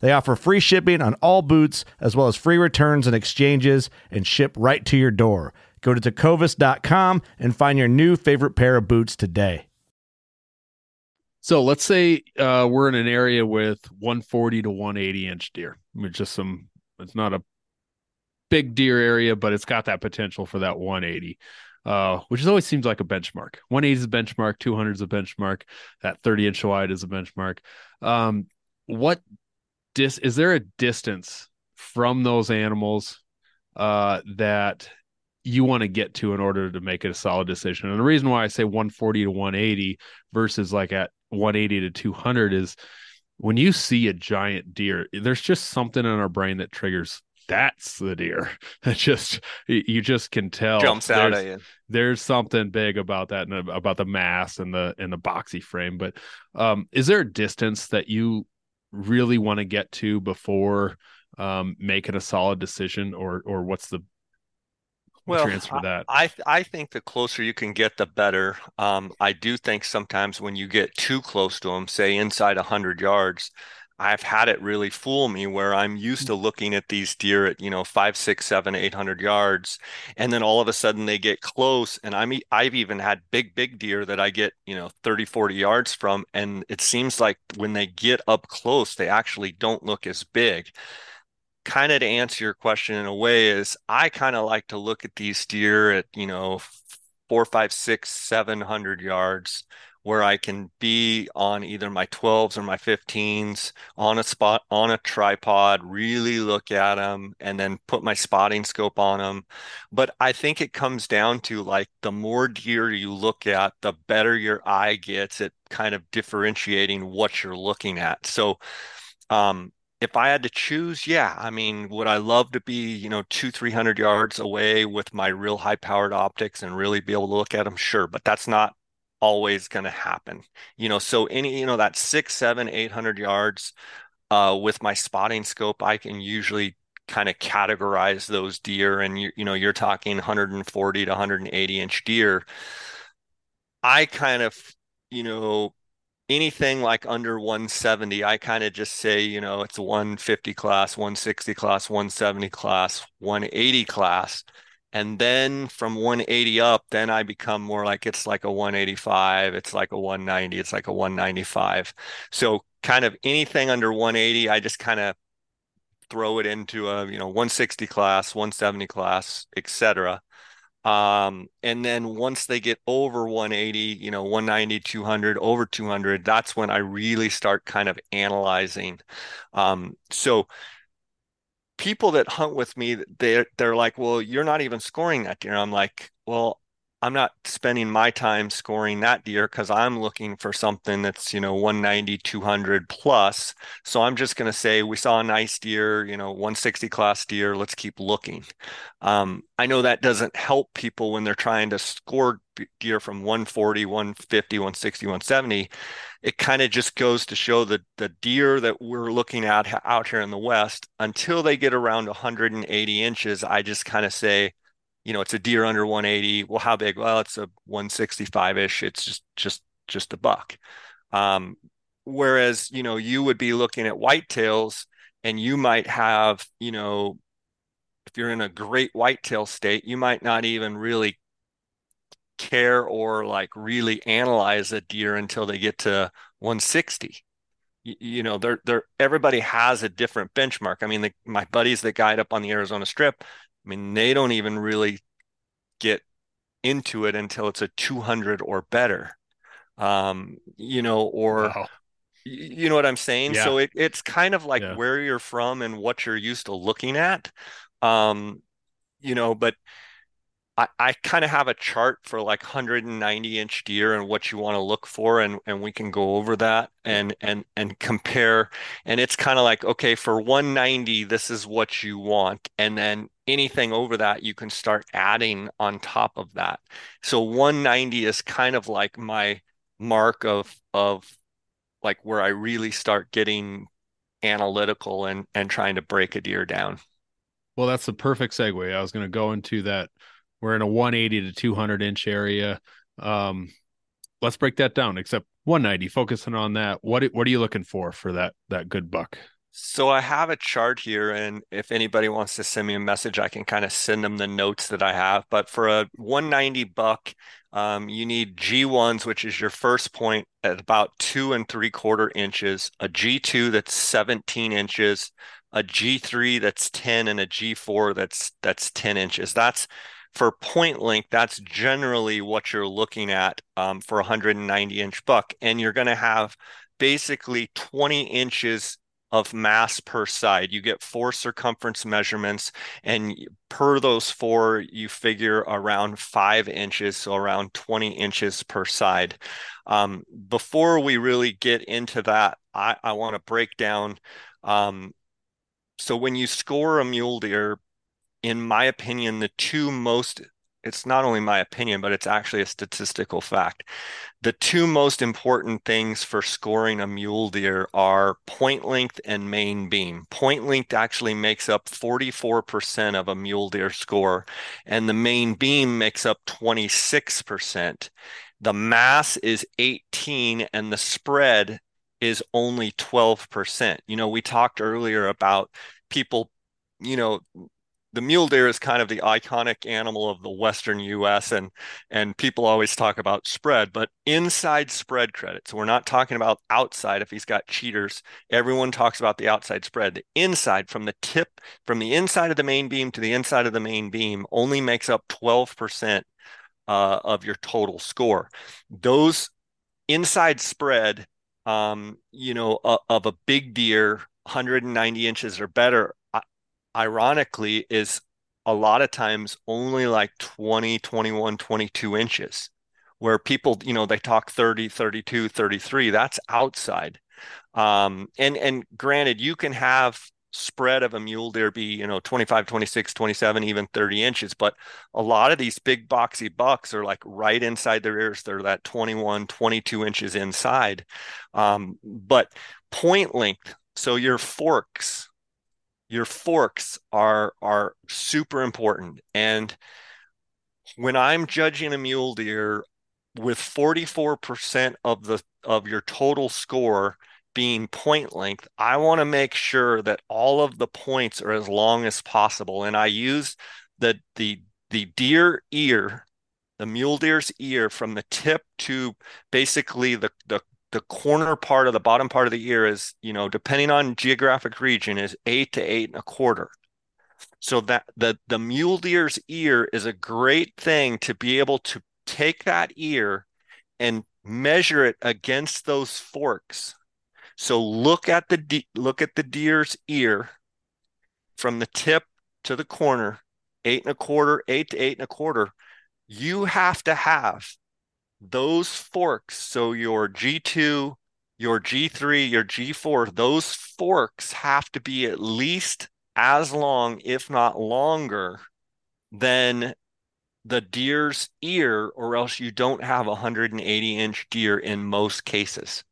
They offer free shipping on all boots, as well as free returns and exchanges, and ship right to your door. Go to tecovas.com and find your new favorite pair of boots today. So let's say uh, we're in an area with 140 to 180 inch deer. I mean, just some, it's not a big deer area, but it's got that potential for that 180, uh, which always seems like a benchmark. 180 is a benchmark, 200 is a benchmark, that 30 inch wide is a benchmark. Um, what dis is there a distance from those animals uh, that you want to get to in order to make it a solid decision. And the reason why I say 140 to 180 versus like at 180 to 200 is when you see a giant deer, there's just something in our brain that triggers that's the deer. It just you just can tell jumps out at you. There's something big about that and about the mass and the and the boxy frame. But um, is there a distance that you really want to get to before um, making a solid decision, or or what's the well, transfer that? I I think the closer you can get, the better. Um, I do think sometimes when you get too close to them, say inside hundred yards, I've had it really fool me where I'm used mm. to looking at these deer at, you know, five, six, seven, eight hundred yards. And then all of a sudden they get close. And I'm, I've even had big, big deer that I get, you know, 30, 40 yards from. And it seems like when they get up close, they actually don't look as big. Kind of to answer your question in a way is I kind of like to look at these deer at, you know, four, five, six, seven hundred yards where I can be on either my 12s or my 15s on a spot on a tripod, really look at them and then put my spotting scope on them. But I think it comes down to like the more deer you look at, the better your eye gets at kind of differentiating what you're looking at. So Um, if I had to choose, yeah, I mean, would I love to be, you know, two, 300 yards away with my real high powered optics and really be able to look at them? Sure. But that's not always going to happen, you know, so any, you know, that six, seven, 800 yards uh, with my spotting scope, I can usually kind of categorize those deer and you, you know, you're talking 140 to 180 inch deer. I kind of, you know, anything like under 170, I kind of just say, you know, it's a 150 class, 160 class, 170 class, 180 class. And then from 180 up, then I become more like it's like a 185, it's like a 190, it's like a 195. So kind of anything under 180, I just kind of throw it into a, you know, 160 class, 170 class, etc. Um, and then once they get over 180, you know, 190, 200, over 200, that's when I really start kind of analyzing. Um, so people that hunt with me, they're, they're like, well, you're not even scoring that deer. I'm like, well, I'm not spending my time scoring that deer because I'm looking for something that's, you know, 190, 200 plus. So I'm just going to say, we saw a nice deer, you know, 160 class deer. Let's keep looking. Um, I know that doesn't help people when they're trying to score deer from 140, 150, 160, 170. It kind of just goes to show that the deer that we're looking at out here in the West, until they get around 180 inches, I just kind of say, you know, it's a deer under 180. Well, how big? Well, it's a 165 ish. It's just just just a buck. Um, whereas you know you would be looking at whitetails, and you might have you know, if you're in a great whitetail state, you might not even really care or like really analyze a deer until they get to 160 you, you know they're they're everybody has a different benchmark i mean the, my buddies that guide up on the arizona strip mean, they don't even really get into it until it's a 200 or better. Um, you know, or wow. you know what I'm saying? Yeah. So it, it's kind of like yeah. where you're from and what you're used to looking at. Um, you know, but I, I kind of have a chart for like 190 inch deer and what you want to look for and and we can go over that and and and compare. And it's kind of like okay for 190 this is what you want. And then anything over that you can start adding on top of that. So 190 is kind of like my mark of of like where I really start getting analytical and and trying to break a deer down. Well that's the perfect segue. I was going to go into that we're in a 180 to 200 inch area. Um, let's break that down. Except 190, focusing on that. What what are you looking for for that that good buck? So I have a chart here, and if anybody wants to send me a message, I can kind of send them the notes that I have. But for a 190 buck, um, you need G1s, which is your first point at about two and three quarter inches, a G2 that's 17 inches, a G3 that's 10, and a G4 that's that's 10 inches. That's for point length, that's generally what you're looking at um, for a 190 inch buck. And you're going to have basically 20 inches of mass per side. You get four circumference measurements, and per those four, you figure around five inches, so around 20 inches per side. Um, before we really get into that, I, I want to break down. Um, so when you score a mule deer, in my opinion, the two most it's not only my opinion, but it's actually a statistical fact. The two most important things for scoring a mule deer are point length and main beam. Point length actually makes up 44% of a mule deer score, and the main beam makes up 26%. The mass is 18, and the spread is only 12%. You know, we talked earlier about people you know the mule deer is kind of the iconic animal of the western US and and people always talk about spread but inside spread credit. So we're not talking about outside. If he's got cheaters everyone talks about the outside spread. The inside from the tip from the inside of the main beam to the inside of the main beam only makes up 12% uh, of your total score. Those inside spread um, you know uh, of a big deer 190 inches or better ironically is a lot of times only like 20 21 22 inches where people you know they talk 30 32 33 that's outside. Um, and and granted, you can have spread of a mule deer be you know 25 26 27 even 30 inches but a lot of these big boxy bucks are like right inside their ears. They're that 21 22 inches inside. Um, but point length so your forks your forks are are super important and when i'm judging a mule deer with 44% of the of your total score being point length, I want to make sure that all of the points are as long as possible. And I use the the the deer ear, the mule deer's ear from the tip to basically the the the corner part of the bottom part of the ear is, you know, depending on geographic region, is eight to eight and a quarter. So that the the mule deer's ear is a great thing to be able to take that ear and measure it against those forks so look at the de- look at the deer's ear from the tip to the corner, eight and a quarter, eight to eight and a quarter. You have to have those forks. So your G2, your G3, your G4, those forks have to be at least as long, if not longer, than the deer's ear, or else you don't have a 180 inch deer in most cases.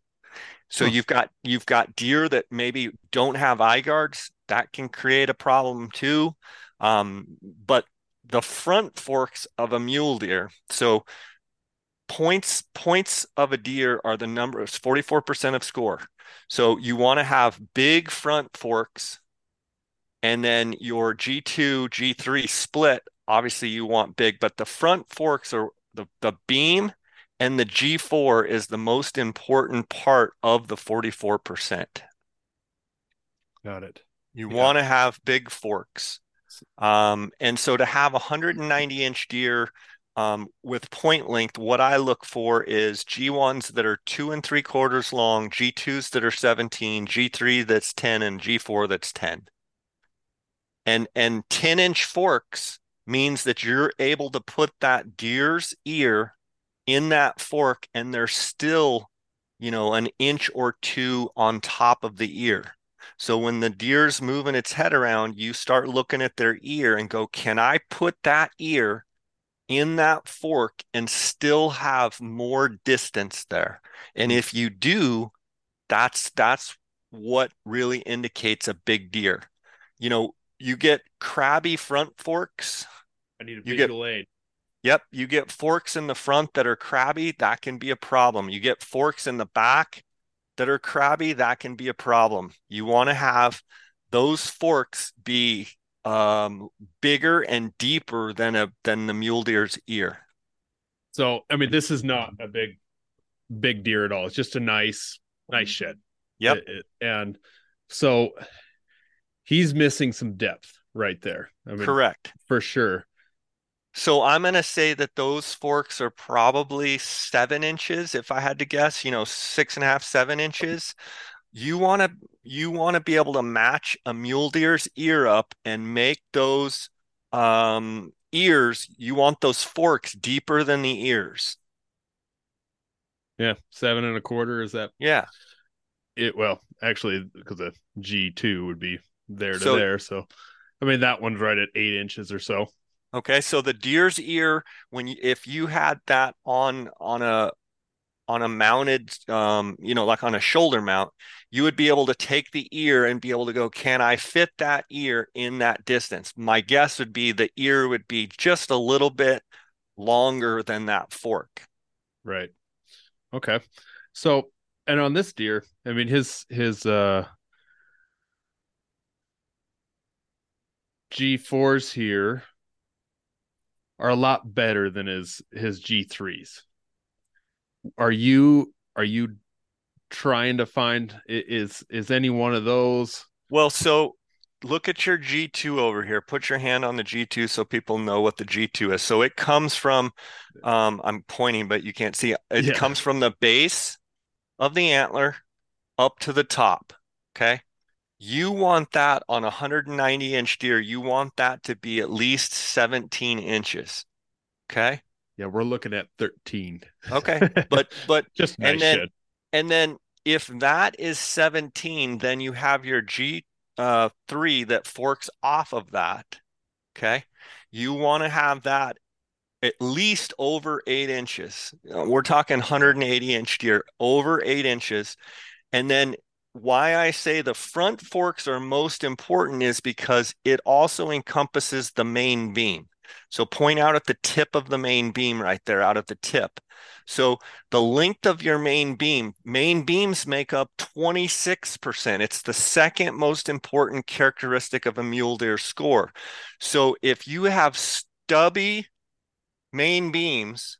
So you've got you've got deer that maybe don't have eye guards. That can create a problem too. Um, but the front forks of a mule deer. So points points of a deer are the number of 44% of score. So you want to have big front forks and then your G2, G3 split. Obviously you want big, but the front forks are the, the beam and the G4 is the most important part of the 44%. Got it. You yeah. want to have big forks. Um, and so to have a 190 inch deer um, with point length, what I look for is G1s that are two and three quarters long, G2s that are 17, G3 that's 10, and G4 that's 10. And and 10 inch forks means that you're able to put that deer's ear in that fork and they're still, you know, an inch or two on top of the ear. So when the deer's moving its head around, you start looking at their ear and go, can I put that ear in that fork and still have more distance there? And hmm. if you do, that's that's what really indicates a big deer. You know, you get crabby front forks. I need a visual get, aid. Yep, you get forks in the front that are crabby, that can be a problem. You get forks in the back that are crabby, that can be a problem. You want to have those forks be um, bigger and deeper than a than the mule deer's ear. So, I mean, this is not a big big deer at all. It's just a nice nice shed. Yep. It, it, and so he's missing some depth right there. I mean, correct for sure. So I'm going to say that those forks are probably seven inches. If I had to guess, you know, six and a half, seven inches. You want to you want to be able to match a mule deer's ear up and make those um, ears. You want those forks deeper than the ears. Yeah, seven and a quarter is that? Yeah. It well, actually, because a G two would be there to so, there. So, I mean, that one's right at eight inches or so. Okay, so the deer's ear, when you, if you had that on on a on a mounted, um, you know, like on a shoulder mount, you would be able to take the ear and be able to go, can I fit that ear in that distance? My guess would be the ear would be just a little bit longer than that fork. Right. Okay. So, and on this deer, I mean, his his uh G4s here are a lot better than his his G3s. Are you are you trying to find is is any one of those? Well, so look at your G2 over here. Put your hand on the G2 so people know what the G2 is. So it comes from um I'm pointing but you can't see it yeah. comes from the base of the antler up to the top, okay? You want that on a 190 inch deer, you want that to be at least 17 inches. Okay. Yeah, we're looking at 13. Okay. But but just and then and then if that is 17, then you have your G3 uh, that forks off of that. Okay. You want to have that at least over eight inches. Uh, we're talking 180 inch deer, over eight inches. And then why I say the front forks are most important is because it also encompasses the main beam. So point out at the tip of the main beam right there, out at the tip. So the length of your main beam, main beams make up 26%. It's the second most important characteristic of a mule deer score. So if you have stubby main beams,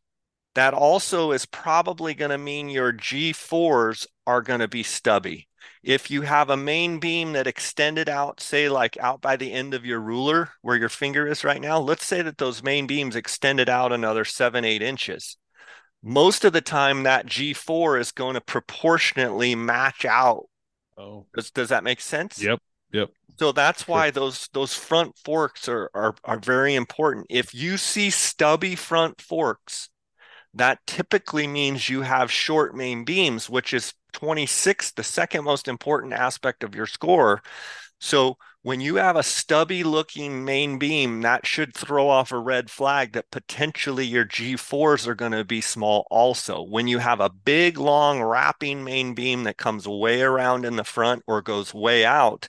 that also is probably going to mean your G4s are going to be stubby. If you have a main beam that extended out, say like out by the end of your ruler where your finger is right now, let's say that those main beams extended out another seven, eight inches. Most of the time, that G4 is going to proportionately match out. Oh, does, does that make sense? Yep. Yep. So that's why those those front forks are, are are very important. If you see stubby front forks, that typically means you have short main beams, which is 26, the second most important aspect of your score. So when you have a stubby looking main beam, that should throw off a red flag that potentially your G4s are going to be small also. When you have a big, long, wrapping main beam that comes way around in the front or goes way out,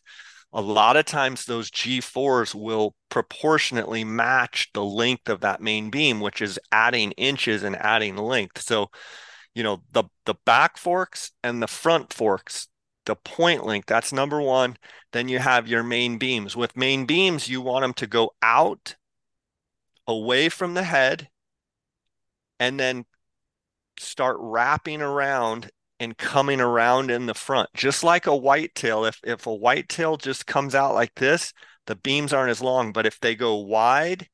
a lot of times those G4s will proportionately match the length of that main beam, which is adding inches and adding length. So, you know, the the back forks and the front forks, the point length, that's number one. Then you have your main beams. With main beams, you want them to go out away from the head and then start wrapping around and coming around in the front, just like a whitetail. If if a whitetail just comes out like this, the beams aren't as long. But if they go wide,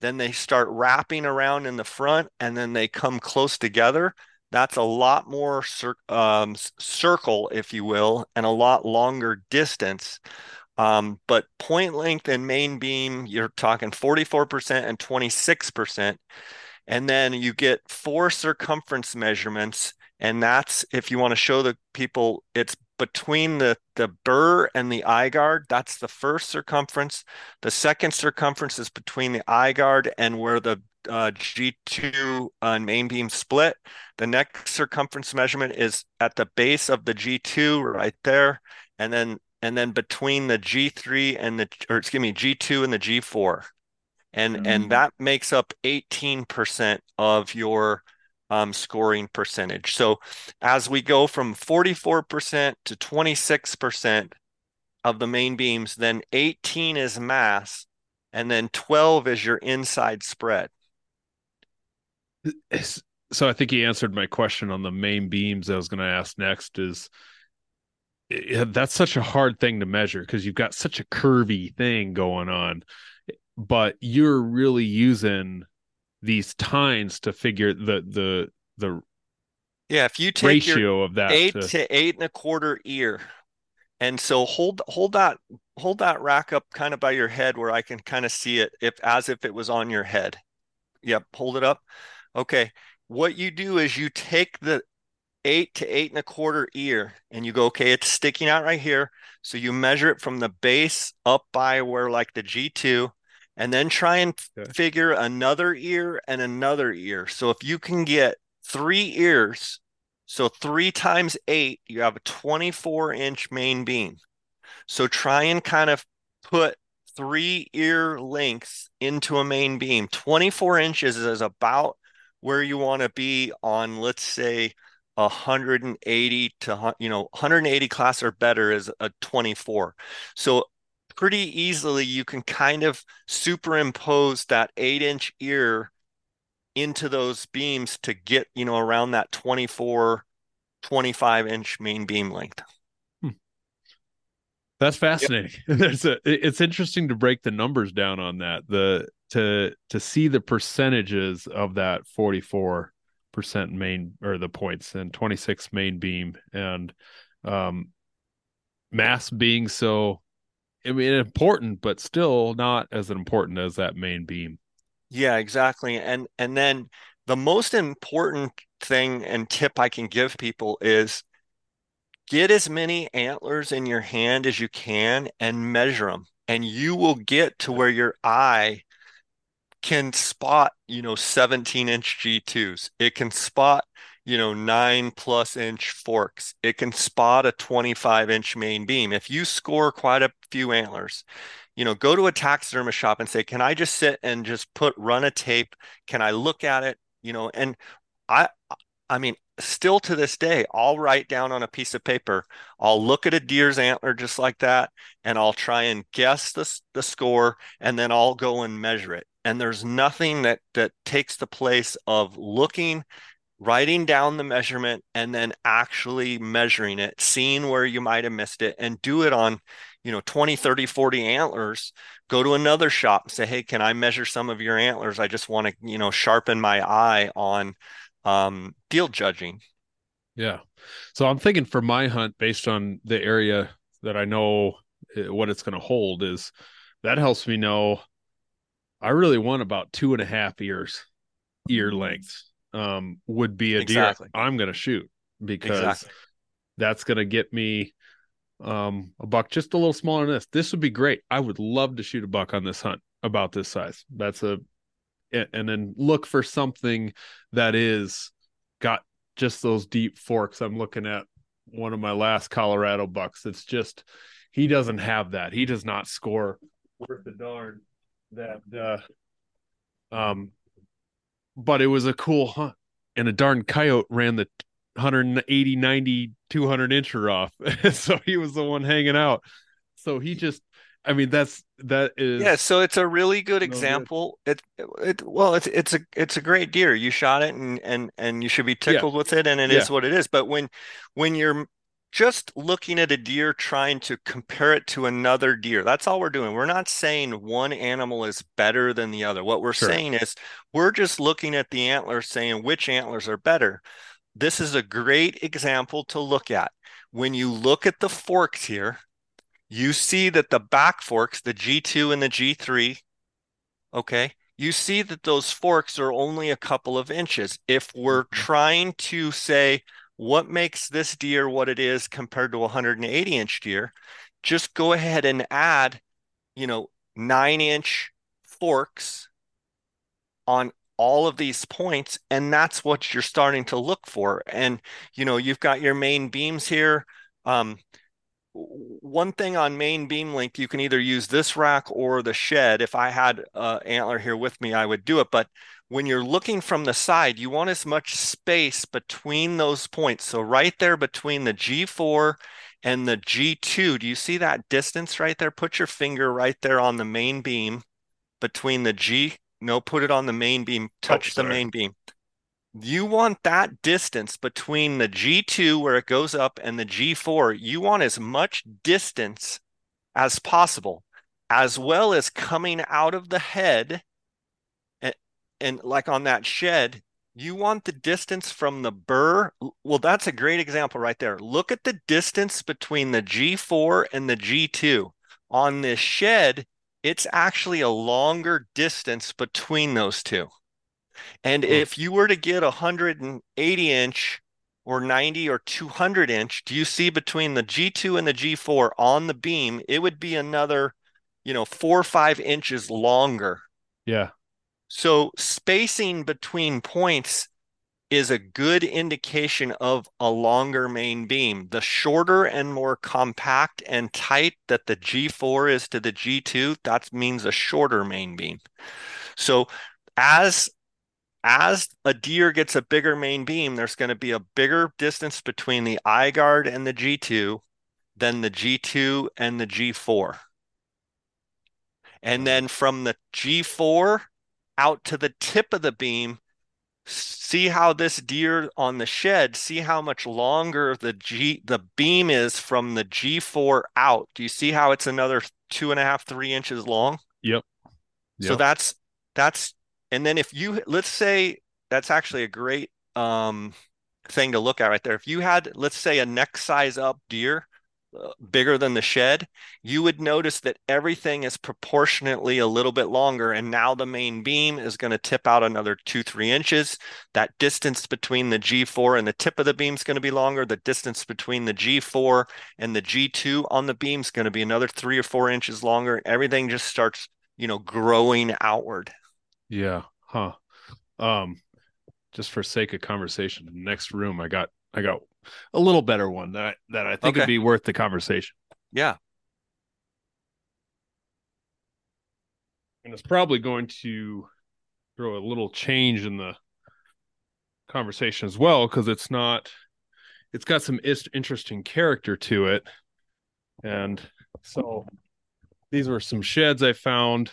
then they start wrapping around in the front, and then they come close together. That's a lot more cir- um, circle, if you will, and a lot longer distance. Um, but point length and main beam, you're talking 44% and 26%. And then you get four circumference measurements and that's if you want to show the people it's between the the burr and the eye guard that's the first circumference the second circumference is between the eye guard and where the uh, G2 uh, main beam split. The next circumference measurement is at the base of the G2 right there, and then and then between the G3 and the or excuse me G2 and the G4, and mm-hmm. and that makes up 18% of your um, scoring percentage. So as we go from 44% to 26% of the main beams, then 18 is mass, and then 12 is your inside spread. So I think he answered my question on the main beams I was going to ask next is that's such a hard thing to measure because you've got such a curvy thing going on but you're really using these tines to figure the the the yeah if you take ratio of that eight to... to eight and a quarter ear and so hold hold that hold that rack up kind of by your head where i can kind of see it if as if it was on your head. Yep hold it up. Okay what you do is you take the eight to eight and a quarter ear and you go okay it's sticking out right here. So you measure it from the base up by where like the g2 and then try and okay. figure another ear and another ear. So if you can get three ears, so three times eight, you have a 24 inch main beam. So try and kind of put three ear lengths into a main beam. 24 inches is about where you want to be on, let's say, 180 to you know 180 class or better is a 24 so pretty easily you can kind of superimpose that eight inch ear into those beams to get you know around that 24 25 inch main beam length hmm. that's fascinating yep. there's a it's interesting to break the numbers down on that the to to see the percentages of that 44 percent main or the points and 26 main beam and um mass being so I mean, important, but still not as important as that main beam. Yeah, exactly. And and then the most important thing and tip I can give people is get as many antlers in your hand as you can and measure them and you will get to where your eye can spot you know 17 inch g2s it can spot you know nine plus inch forks. It can spot a 25 inch main beam. If you score quite a few antlers you know go to a taxidermist shop and say can i just sit and just put run a tape? Can i look at it? You know and i i mean still to this day, I'll write down on a piece of paper, I'll look at a deer's antler just like that, and I'll try and guess the, the score, and then I'll go and measure it. And there's nothing that that takes the place of looking, writing down the measurement, and then actually measuring it, seeing where you might have missed it, and do it on you know 20 30 40 antlers go to another shop and say hey can i measure some of your antlers i just want to you know sharpen my eye on um, field judging. Yeah. So I'm thinking for my hunt, based on the area that I know eh, what it's going to hold, is that helps me know I really want about two and a half ears, ear lengths um, would be a exactly. deer I'm going to shoot because exactly. that's going to get me um, a buck just a little smaller than this. This would be great. I would love to shoot a buck on this hunt about this size. That's a and then look for something that is got just those deep forks. I'm looking at one of my last Colorado bucks. It's just he doesn't have that. He does not score worth the darn that uh um but it was a cool hunt and a darn coyote ran the 180 90 200 incher off so he was the one hanging out so he just I mean, that's that is yeah. So it's a really good example. Good. It, it well, it's it's a it's a great deer. You shot it, and and and you should be tickled yeah. with it, and it yeah. is what it is. But when when you're just looking at a deer trying to compare it to another deer that's all we're doing we're not saying one animal is better than the other what we're sure. saying is we're just looking at the antlers saying which antlers are better this is a great example to look at when you look at the forks here you see that the back forks, the G2 and the G3, okay, you see that those forks are only a couple of inches. If we're mm-hmm. trying to say what makes this deer what it is compared to a 180 inch deer, just go ahead and add, you know, nine inch forks on all of these points and that's what you're starting to look for and you know you've got your main beams here um, one thing on main beam link, you can either use this rack or the shed. If I had uh, antler here with me, I would do it. But when you're looking from the side, you want as much space between those points. So right there between the G4 and the G2, do you see that distance right there? Put your finger right there on the main beam between the G. No, put it on the main beam. Oh, touch oh, the main beam you want that distance between the G2 where it goes up and the G4. You want as much distance as possible, as well as coming out of the head. And, like on that shed, you want the distance from the burr. Well, that's a great example right there. Look at the distance between the G4 and the G2. On this shed, it's actually a longer distance between those two. And mm. if you were to get a 180 inch or 90 or 200 inch, do you see between the G2 and the G4 on the beam, it would be another, you know, four or five inches longer. Yeah. So spacing between points is a good indication of a longer main beam. The shorter and more compact and tight that the G4 is to the G2, that means a shorter main beam. So as as a deer gets a bigger main beam, there's going to be a bigger distance between the eye guard and the G2 than the G2 and the G4. And then from the G4 out to the tip of the beam, see how this deer on the shed, see how much longer the G the beam is from the G4 out. Do you see how it's another two and a half, three inches long? Yep. yep. So that's that's and then if you let's say that's actually a great um, thing to look at right there. If you had, let's say, a neck size up deer, bigger than the shed, you would notice that everything is proportionately a little bit longer. And now the main beam is going to tip out another two, three inches. That distance between the G4 and the tip of the beam is going to be longer. The distance between the G4 and the G2 on the beam is going to be another three or four inches longer. Everything just starts, you know, growing outward. Yeah. Huh. Um, just for sake of conversation, next room, I got, I got a little better one that that I think Okay. would be worth the conversation. Yeah. And it's probably going to throw a little change in the conversation as well because it's not it's got some is- interesting character to it. And so these were some sheds I found.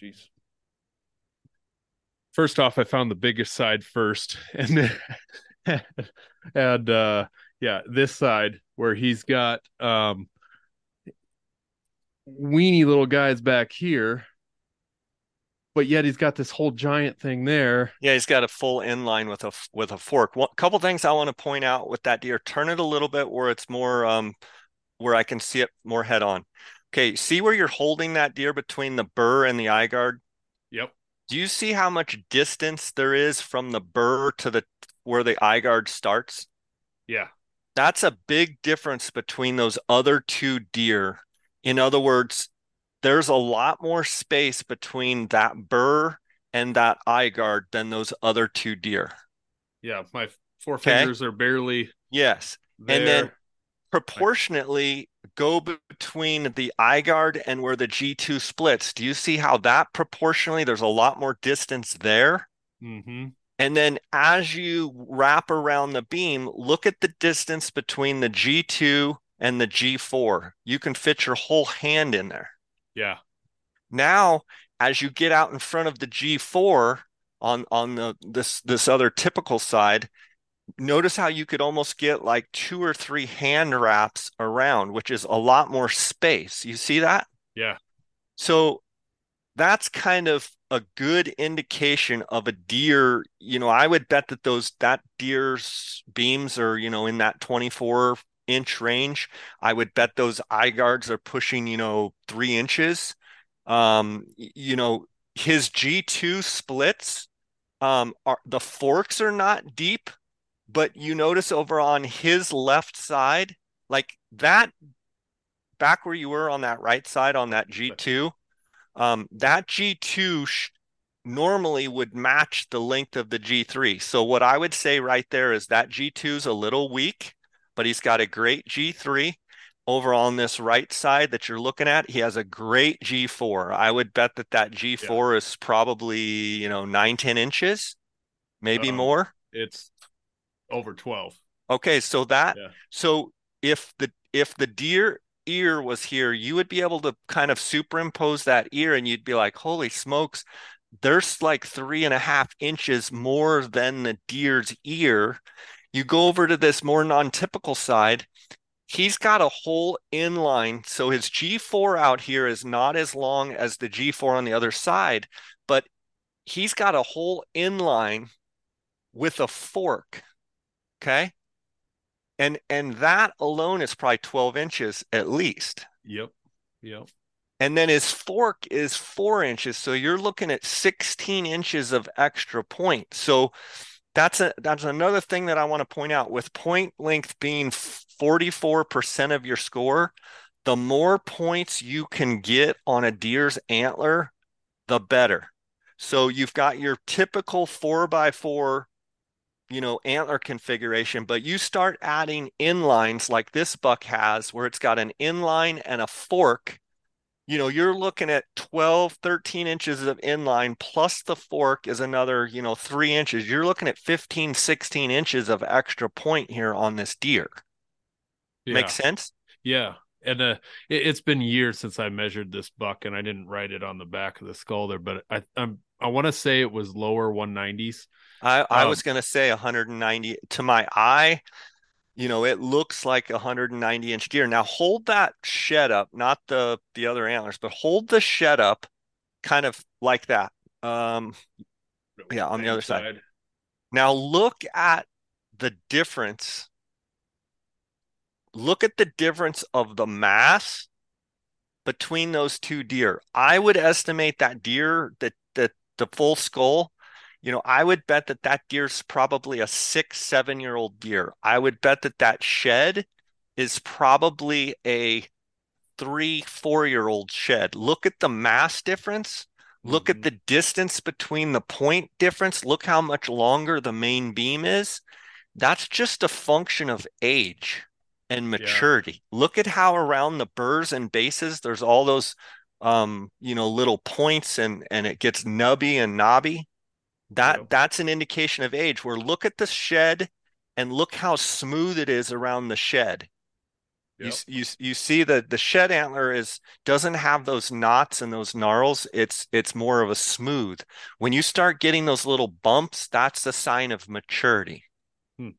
Jeez. First off, I found the biggest side first and then and uh yeah, this side where he's got um weeny little guys back here, but yet he's got this whole giant thing there. Yeah, he's got a full inline with a with a fork. One couple things I want to point out with that deer. Turn it a little bit where it's more um where I can see it more head on. Okay, see where you're holding that deer between the burr and the eye guard? Yep. Do you see how much distance there is from the burr to the where the eye guard starts? Yeah. That's a big difference between those other two deer. In other words, there's a lot more space between that burr and that eye guard than those other two deer. Yeah. My four Okay. fingers are barely Yes. there. And then proportionately go between the eye guard and where the G2 splits. Do you see how that proportionally there's a lot more distance there? hmm And then as you wrap around the beam, look at the distance between the G2 and the G4. You can fit your whole hand in there. Yeah. Now, as you get out in front of the G4 on on the this this other typical side, notice how you could almost get like two or three hand wraps around, which is a lot more space. You see that? Yeah. So that's kind of a good indication of a deer. You know, I would bet that those that deer's beams are, you know, in that 24 inch range. I would bet those eye guards are pushing, you know, three inches. Um, you know, his G2 splits, um, are the forks are not deep, but you notice over on his left side, like that back where you were on that right side on that G2, um, that G2 sh normally would match the length of the G3. So what I would say right there is that G2 is a little weak, but he's got a great G3. Over on this right side that you're looking at, he has a great G4. I would bet that that G4 is probably, you know, nine, 10 inches, maybe Um, more. It's over 12. Okay, so that Yeah. so if the if the deer ear was here, you would be able to kind of superimpose that ear and you'd be like, holy smokes, there's like three and a half inches more than the deer's ear. You go over to this more non-typical side, he's got a whole inline. So his G4 out here is not as long as the G4 on the other side, but he's got a whole inline with a fork. Okay. And and that alone is probably 12 inches at least. Yep. Yep. And then his fork is four inches. So you're looking at 16 inches of extra point. So that's a that's another thing that I want to point out. With point length being 44% of your score, the more points you can get on a deer's antler, the better. So you've got your typical four by four, you know, antler configuration, but you start adding inlines like this buck has, where it's got an inline and a fork. You know, you're looking at 12, 13 inches of inline plus the fork is another, you know, three inches. You're looking at 15, 16 inches of extra point here on this deer. Yeah. Make sense? Yeah. And uh, it, it's been years since I measured this buck, and I didn't write it on the back of the skull there, but I I'm I want to say it was lower 190s. I, I Um, was going to say 190 to my eye. You know, it looks like a 190 inch deer. Now hold that shed up, not the the other antlers, but hold the shed up, kind of like that. Um, Yeah, on the other side. now look at the difference look at the difference of the mass between those two deer. I would estimate that deer, that the, the full skull, you know, I would bet that that deer's probably a six, seven year old deer. I would bet that that shed is probably a three, four year old shed. Look at the mass difference. Look mm-hmm. at the distance between the point difference. Look how much longer the main beam is. That's just a function of age and maturity. Yeah. Look at how around the burrs and bases there's all those um, you know, little points and and it gets nubby and knobby. That that's an indication of age. Where look at the shed and look how smooth it is around the shed. Yep. You, you you see that the shed antler is doesn't have those knots and those gnarls. It's it's more of a smooth. When you start getting those little bumps, that's a sign of maturity. Hmm.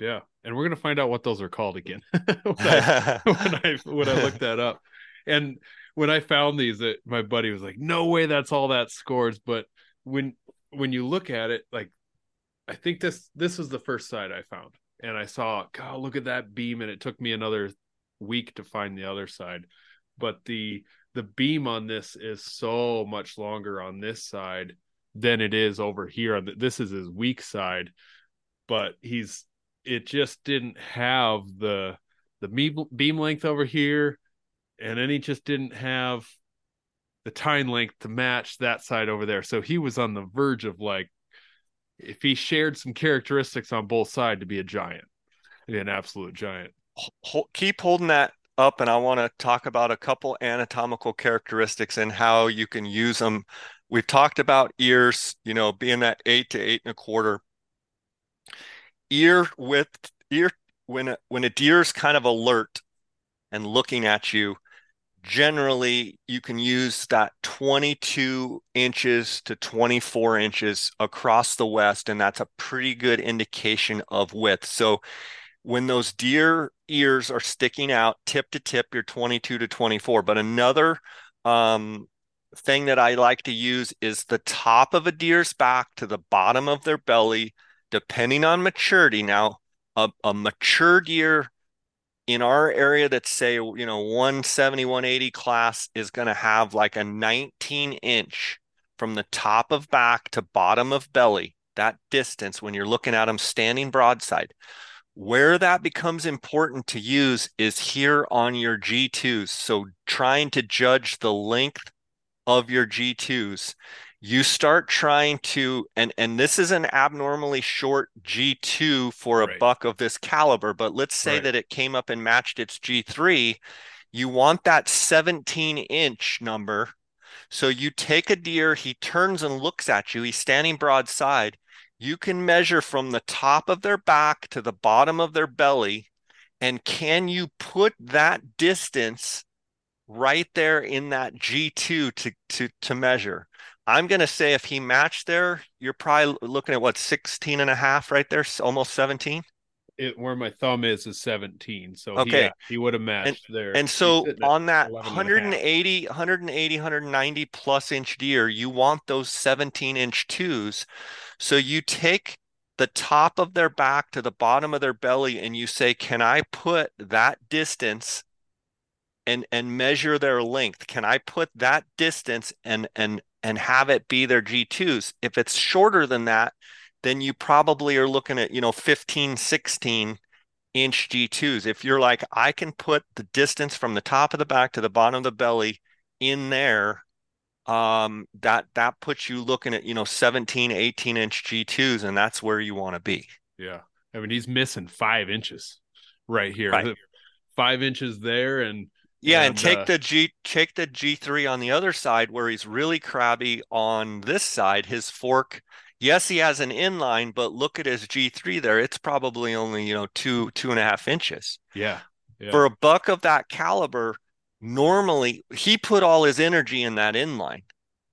Yeah and we're gonna find out what those are called again when, I, when I when I looked that up. And when I found these, that my buddy was like, "No way, that's all that scores." But when when you look at it, like I think this this was the first side I found, and I saw, God, look at that beam, and it took me another week to find the other side. But the the beam on this is so much longer on this side than it is over here. This is his weak side, but he's it just didn't have the the beam length over here, and then he just didn't have the tine length to match that side over there. So he was on the verge of like, if he shared some characteristics on both sides, to be a giant, be an absolute giant. Keep holding that up, and I want to talk about a couple anatomical characteristics and how you can use them. We've talked about ears, you know, being that eight to eight and a quarter ear width ear when a, when a deer is kind of alert and looking at you generally you can use that 22 inches to 24 inches across the west and that's a pretty good indication of width. So when those deer ears are sticking out tip to tip you're 22 to 24 but another um, thing that i like to use is the top of a deer's back to the bottom of their belly depending on maturity. Now, a, a mature deer in our area that's say, you know, 170, 180 class is going to have like a 19 inch from the top of back to bottom of belly. That distance when you're looking at them standing broadside. Where that becomes important to use is here on your G2s. So trying to judge the length of your G2s you start trying to and and this is an abnormally short G2 for a right. buck of this caliber but let's say right. that it came up and matched its G3 you want that 17 inch number so you take a deer he turns and looks at you he's standing broadside you can measure from the top of their back to the bottom of their belly and can you put that distance right there in that G2 to to to measure I'm going to say if he matched there, you're probably looking at what 16 and a half right there, almost 17. It, where my thumb is is 17 so okay. he, he would have matched and, there. and so on that 180 180 190 plus inch deer you want those 17 inch twos. So you take the top of their back to the bottom of their belly and you say can i put that distance and and measure their length? Can i put that distance and and and have it be their G2s. If it's shorter than that, then you probably are looking at, you know, 15, 16 inch G2s. If you're like, I can put the distance from the top of the back to the bottom of the belly in there, um, that that puts you looking at, you know, 17, 18 inch G2s, and that's where you want to be. Yeah. I mean, he's missing five inches right here. Right. Five inches there and yeah, and, and take uh, the G take the G3 on the other side where he's really crabby on this side. His fork, yes, he has an inline, but look at his G3 there. It's probably only, you know, two, two and a half inches. Yeah. yeah. For a buck of that caliber, normally he put all his energy in that inline.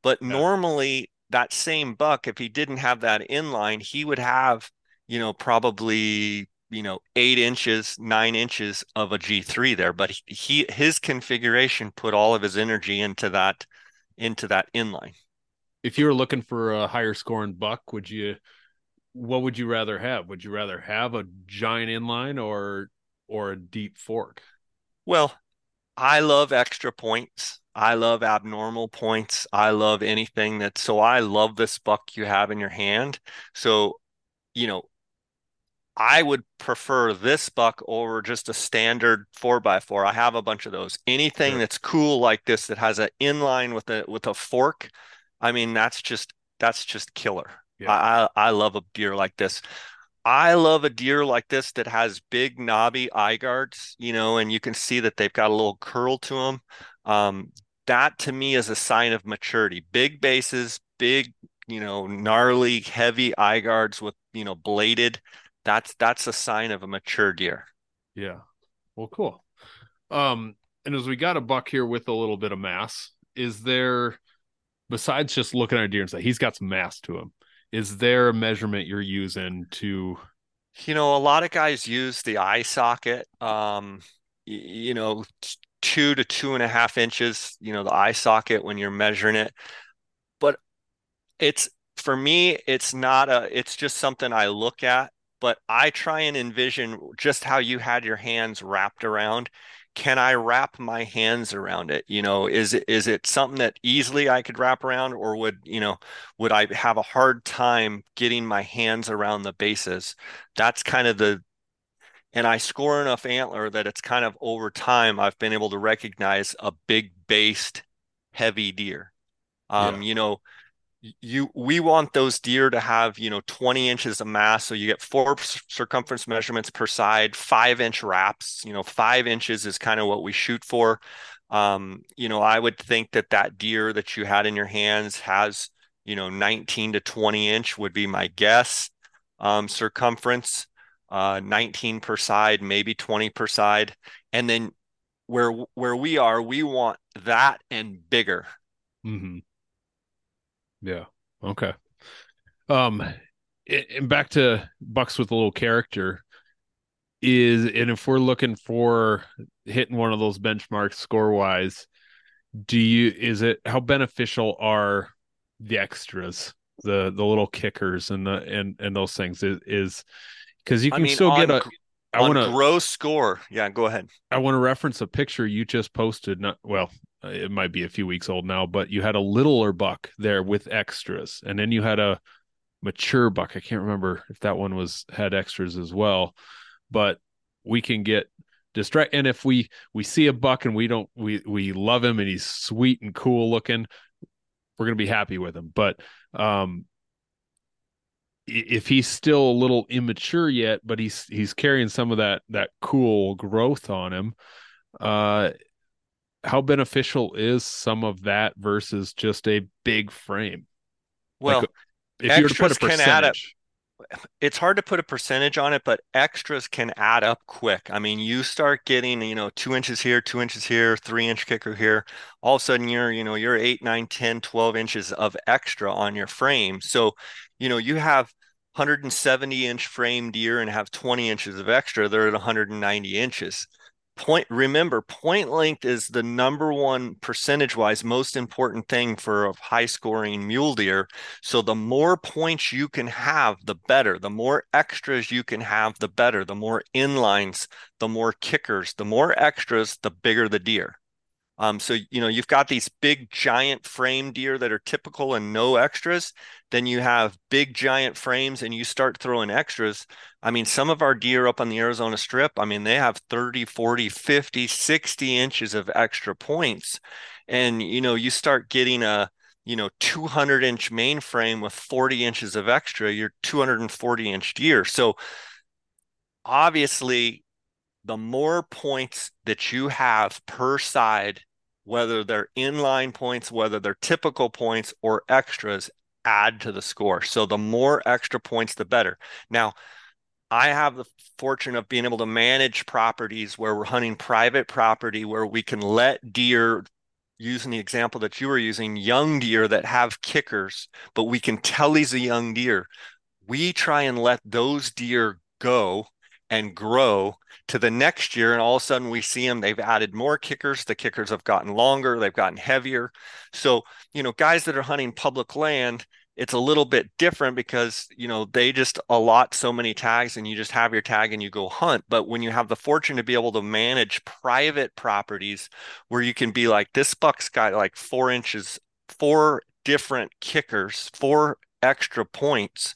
But yeah. normally that same buck, if he didn't have that inline, he would have, you know, probably you know eight inches nine inches of a g3 there but he his configuration put all of his energy into that into that inline if you were looking for a higher scoring buck would you what would you rather have would you rather have a giant inline or or a deep fork? Well, I love extra points. I love abnormal points. I love anything that so I love this buck you have in your hand. So, you know, I would prefer this buck over just a standard four by four. I have a bunch of those. Anything sure. that's cool like this that has an inline with a with a fork, I mean, that's just that's just killer. Yeah. I I love a deer like this. I love a deer like this that has big knobby eye guards, you know, and you can see that they've got a little curl to them. Um, that to me is a sign of maturity. Big bases, big, you know, gnarly, heavy eye guards with, you know, bladed. That's that's a sign of a mature deer. Yeah. Well, cool. Um, and as we got a buck here with a little bit of mass, is there besides just looking at a deer and say he's got some mass to him, is there a measurement you're using to you know a lot of guys use the eye socket um you know two to two and a half inches you know the eye socket when you're measuring it but it's for me it's not a it's just something i look at but i try and envision just how you had your hands wrapped around can I wrap my hands around it? You know, is it is it something that easily I could wrap around, or would you know, would I have a hard time getting my hands around the bases? That's kind of the and I score enough antler that it's kind of over time I've been able to recognize a big based heavy deer. Um, yeah. you know, you we want those deer to have you know 20 inches of mass. So you get four circumference measurements per side five inch wraps you know five inches is kind of what we shoot for. Um, you know i would think that that deer that you had in your hands has you know 19 to 20 inch would be my guess. Um, circumference uh, 19 per side maybe 20 per side. And then where where we are we want that and bigger. Mm-hmm. Yeah. Okay. Um, and back to Bucks with a little character is, and if we're looking for hitting one of those benchmarks score wise, do you, is it, how beneficial are the extras, the, the little kickers and the, and, and those things is, is, because you can I mean, still on, get a, I want to gross score. Yeah, go ahead. I want to reference a picture you just posted. Not well, it might be a few weeks old now, but you had a littler buck there with extras, and then you had a mature buck. I can't remember if that one was had extras as well, but we can get distract. And if we we see a buck and we don't we we love him and he's sweet and cool looking, we're gonna be happy with him. But um, if he's still a little immature yet, but he's he's carrying some of that that cool growth on him, uh how beneficial is some of that versus just a big frame? Well, like, if you were to put a percentage, it's hard to put a percentage on it, but extras can add up quick. I mean, you start getting, you know, two inches here, two inches here, three inch kicker here. All of a sudden you're, you know, you're eight, nine, 10, 12 inches of extra on your frame. So, you know, you have 170 inch frame deer and have 20 inches of extra, they're at 190 inches point remember point length is the number one percentage wise most important thing for a high scoring mule deer. So the more points you can have the better. The more extras you can have the better. The more inlines the more kickers the more extras the bigger the deer um, so you know you've got these big giant frame deer that are typical and no extras. Then you have big giant frames and you start throwing extras. I mean, some of our deer up on the Arizona Strip, I mean, they have 30, 40, 50, 60 inches of extra points. And you know, you start getting a you know 200 inch mainframe with 40 inches of extra, you're 240 inch deer. So obviously the more points that you have per side whether they're inline points, whether they're typical points or extras, add to the score. So the more extra points, the better. Now, I have the fortune of being able to manage properties where we're hunting private property where we can let deer using the example that you were using young deer that have kickers but we can tell he's a young deer we try and let those deer go and grow to the next year and all of a sudden we see them they've added more kickers the kickers have gotten longer they've gotten heavier. So you know guys that are hunting public land it's a little bit different because you know they just allot so many tags and you just have your tag and you go hunt. But when you have the fortune to be able to manage private properties where you can be like this buck's got like four inches four different kickers four extra points.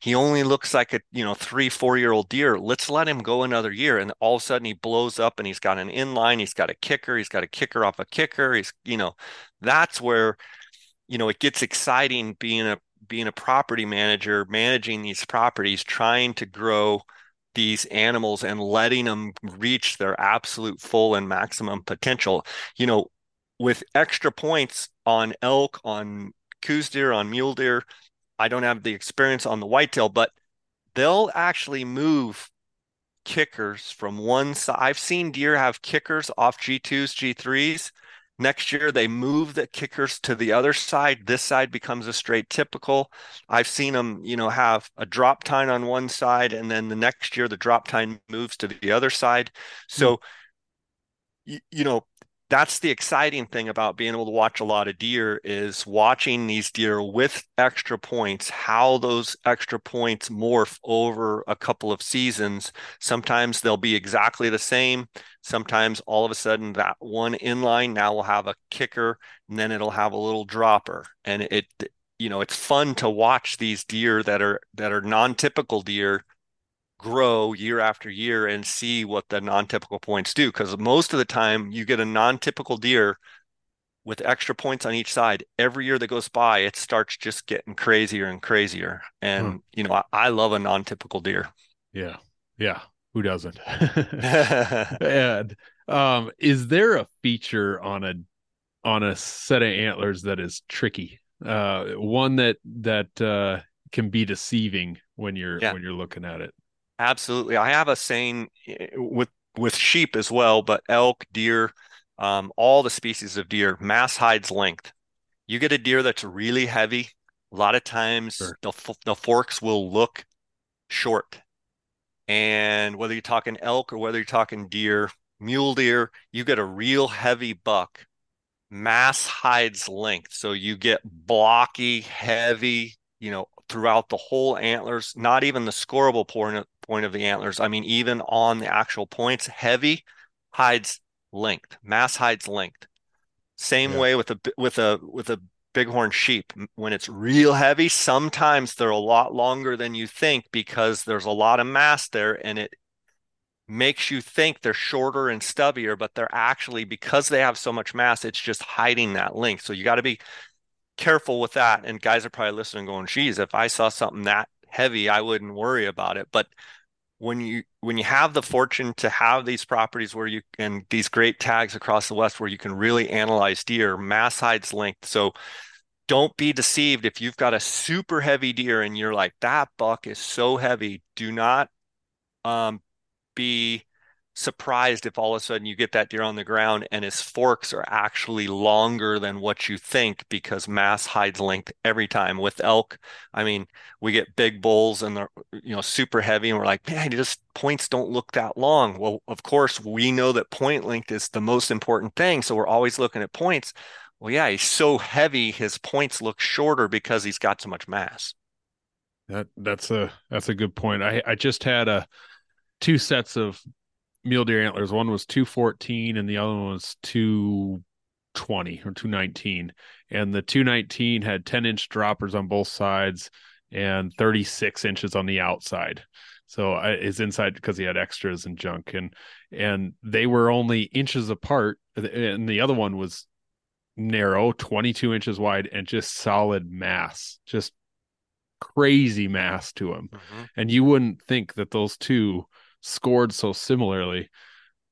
He only looks like a you know three four year old deer. Let's let him go another year. And all of a sudden he blows up and he's got an inline he's got a kicker he's got a kicker off a kicker. He's you know that's where you know it gets exciting being a being a property manager managing these properties trying to grow these animals and letting them reach their absolute full and maximum potential. You know with extra points on elk on Coues deer on mule deer i don't have the experience on the whitetail but they'll actually move kickers from one side i've seen deer have kickers off g2s g3s Next year, they move the kickers to the other side. This side becomes a straight typical. I've seen them, you know, have a drop tine on one side, and then the next year the drop tine moves to the other side. So, mm. you, you know, that's the exciting thing about being able to watch a lot of deer is watching these deer with extra points how those extra points morph over a couple of seasons. Sometimes they'll be exactly the same. Sometimes all of a sudden that one inline now will have a kicker and then it'll have a little dropper. And it you know it's fun to watch these deer that are that are non-typical deer grow year after year and see what the non-typical points do because most of the time you get a non-typical deer with extra points on each side. Every year that goes by it starts just getting crazier and crazier. And hmm. you know I, I, love a non-typical deer. Yeah. Yeah. Who doesn't? And um is there a feature on a on a set of antlers that is tricky? Uh one that that uh can be deceiving when you're yeah. when you're looking at it Absolutely. I have a saying eh, with with sheep as well, but elk, deer, um, all the species of deer, mass hides length. You get a deer that's really heavy. A lot of times sure. the, the forks will look short. And whether you're talking elk or whether you're talking deer, mule deer, you get a real heavy buck, mass hides length. So you get blocky, heavy, you know, throughout the whole antlers, not even the scoreable point of the antlers. I mean, even on the actual points, heavy hides length, mass hides length. Same yeah. way with a with a with a bighorn sheep. When it's real heavy, sometimes they're a lot longer than you think because there's a lot of mass there, and it makes you think they're shorter and stubbier, but they're actually because they have so much mass, it's just hiding that length. So you got to be careful with that. And guys are probably listening, going, "Geez, if I saw something that heavy, I wouldn't worry about it." But when you when you have the fortune to have these properties where you and these great tags across the west where you can really analyze deer mass hides length. So don't be deceived. If you've got a super heavy deer and you're like that buck is so heavy do not um, be surprised if all of a sudden you get that deer on the ground and his forks are actually longer than what you think because mass hides length every time with elk. I mean we get big bulls and they're you know super heavy and we're like man just points don't look that long. Well of course we know that point length is the most important thing so we're always looking at points. Well yeah he's so heavy his points look shorter because he's got so much mass. That that's a that's a good point. I i just had a two sets of mule deer antlers. One was 214 and the other one was 220 or 219. And the 219 had 10 inch droppers on both sides and 36 inches on the outside. So I, his inside because he had extras and junk and and they were only inches apart and the other one was narrow 22 inches wide and just solid mass just crazy mass to him mm-hmm. and you wouldn't think that those two scored so similarly,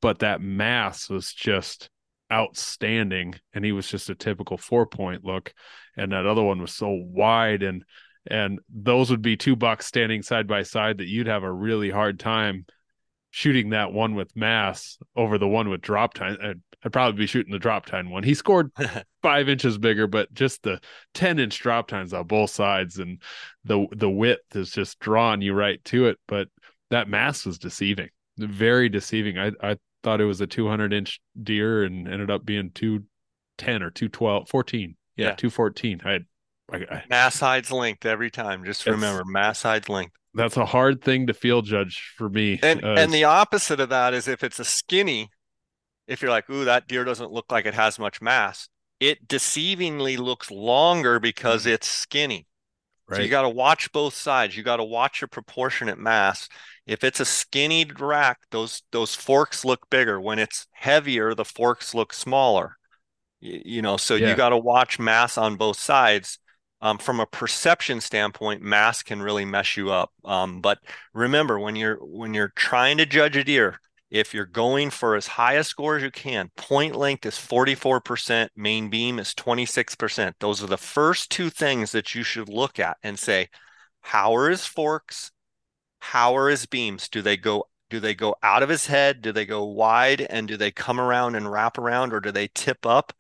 but that mass was just outstanding. And he was just a typical four point look. And that other one was so wide and and those would be two bucks standing side by side that you'd have a really hard time shooting that one with mass over the one with drop tine. I'd, I'd probably be shooting the drop tine one. He scored five inches bigger, but just the 10 inch drop tines on both sides and the the width is just drawing you right to it. But that mass was deceiving, very deceiving. I I thought it was a 200 inch deer and ended up being 210 or 212, 14. Yeah, yeah. 214. I I, I, Mass hides length every time. Just remember, mass hides length. that's a hard thing to field judge for me. And Uh, and the opposite of that is if it's a skinny, if you're like, ooh, that deer doesn't look like it has much mass, it deceivingly looks longer because it's skinny. So you got to watch both sides. You got to watch your proportionate mass. If it's a skinny rack, those those forks look bigger. When it's heavier, the forks look smaller. Y- You, know, so Yeah. you got to watch mass on both sides. Um, from a perception standpoint, mass can really mess you up. Um, but remember, when you're when you're trying to judge a deer, if you're going for as high a score as you can, point length is 44%, main beam is 26%. Those are the first two things that you should look at and say, how are his forks? How are his beams? Do they go do they go out of his head? Do they go wide and do they come around and wrap around or do they tip up?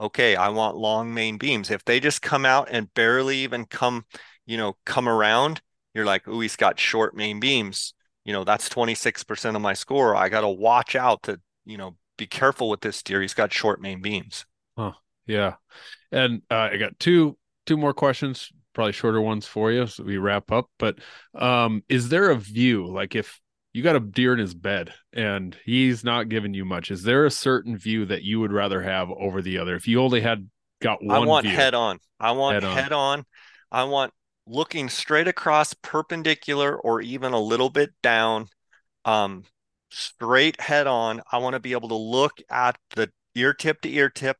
Okay, I want long main beams. If they just come out and barely even come, you know, come around, you're like, "Ooh, he's got short main beams." You know, that's 26% of my score. I got to watch out to, you know, be careful with this deer. He's got short main beams. Oh, yeah. And uh, I got two two more questions, probably shorter ones for you so we wrap up. But um is there a view like if you got a deer in his bed and he's not giving you much, is there a certain view that you would rather have over the other? If you only had got one I want view, head on. I want Head on. head on. I want looking straight across perpendicular or even a little bit down. Um, straight head on. I want to be able to look at the ear tip to ear tip.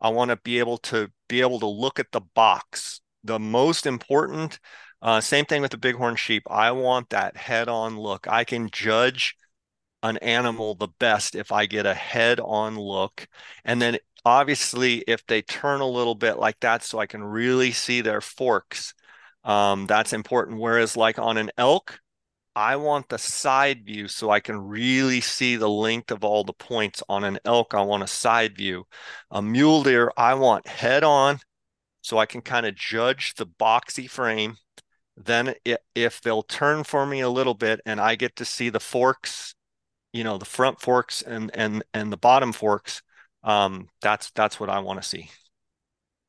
I want to be able to be able to look at the box. The most important, uh, same thing with the bighorn sheep. I want that head on look. I can judge an animal the best if I get a head on look. And then obviously if they turn a little bit like that so I can really see their forks, um, that's important. Whereas like on an elk, I want the side view so I can really see the length of all the points. On an elk, I want a side view. A mule deer, I want head on so I can kind of judge the boxy frame. Then if they'll turn for me a little bit and I get to see the forks, you know, the front forks and and and the bottom forks, um, that's that's what I want to see.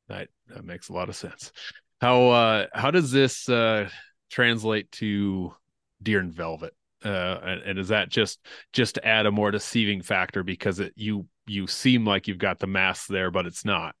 That that makes a lot of sense. How uh how does this uh translate to deer and velvet? Uh and, and is that just just to add a more deceiving factor because it you you seem like you've got the mass there, but it's not.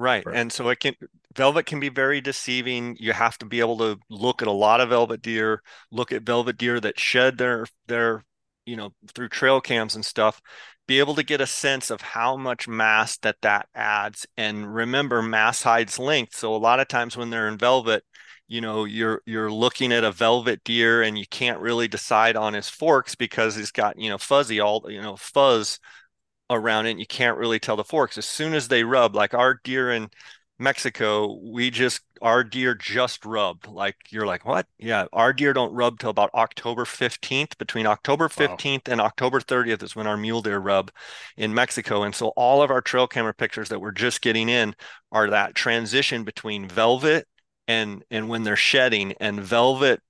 Right. Right. And so it can velvet can be very deceiving. You have to be able to look at a lot of velvet deer, look at velvet deer that shed their their, you know, through trail cams and stuff, be able to get a sense of how much mass that that adds. And remember, mass hides length. So a lot of times when they're in velvet, you know, you're you're looking at a velvet deer and you can't really decide on his forks because he's got, you know, fuzzy all, you know, fuzz around it and you can't really tell the forks. As soon as they rub like our deer in mexico we just our deer just rubbed. Like you're like what? Yeah our deer don't rub till about october 15th between october 15th and october 30th is when our mule deer rub in mexico. And so all of our trail camera pictures that we're just getting in are that transition between velvet and and when they're shedding. And velvet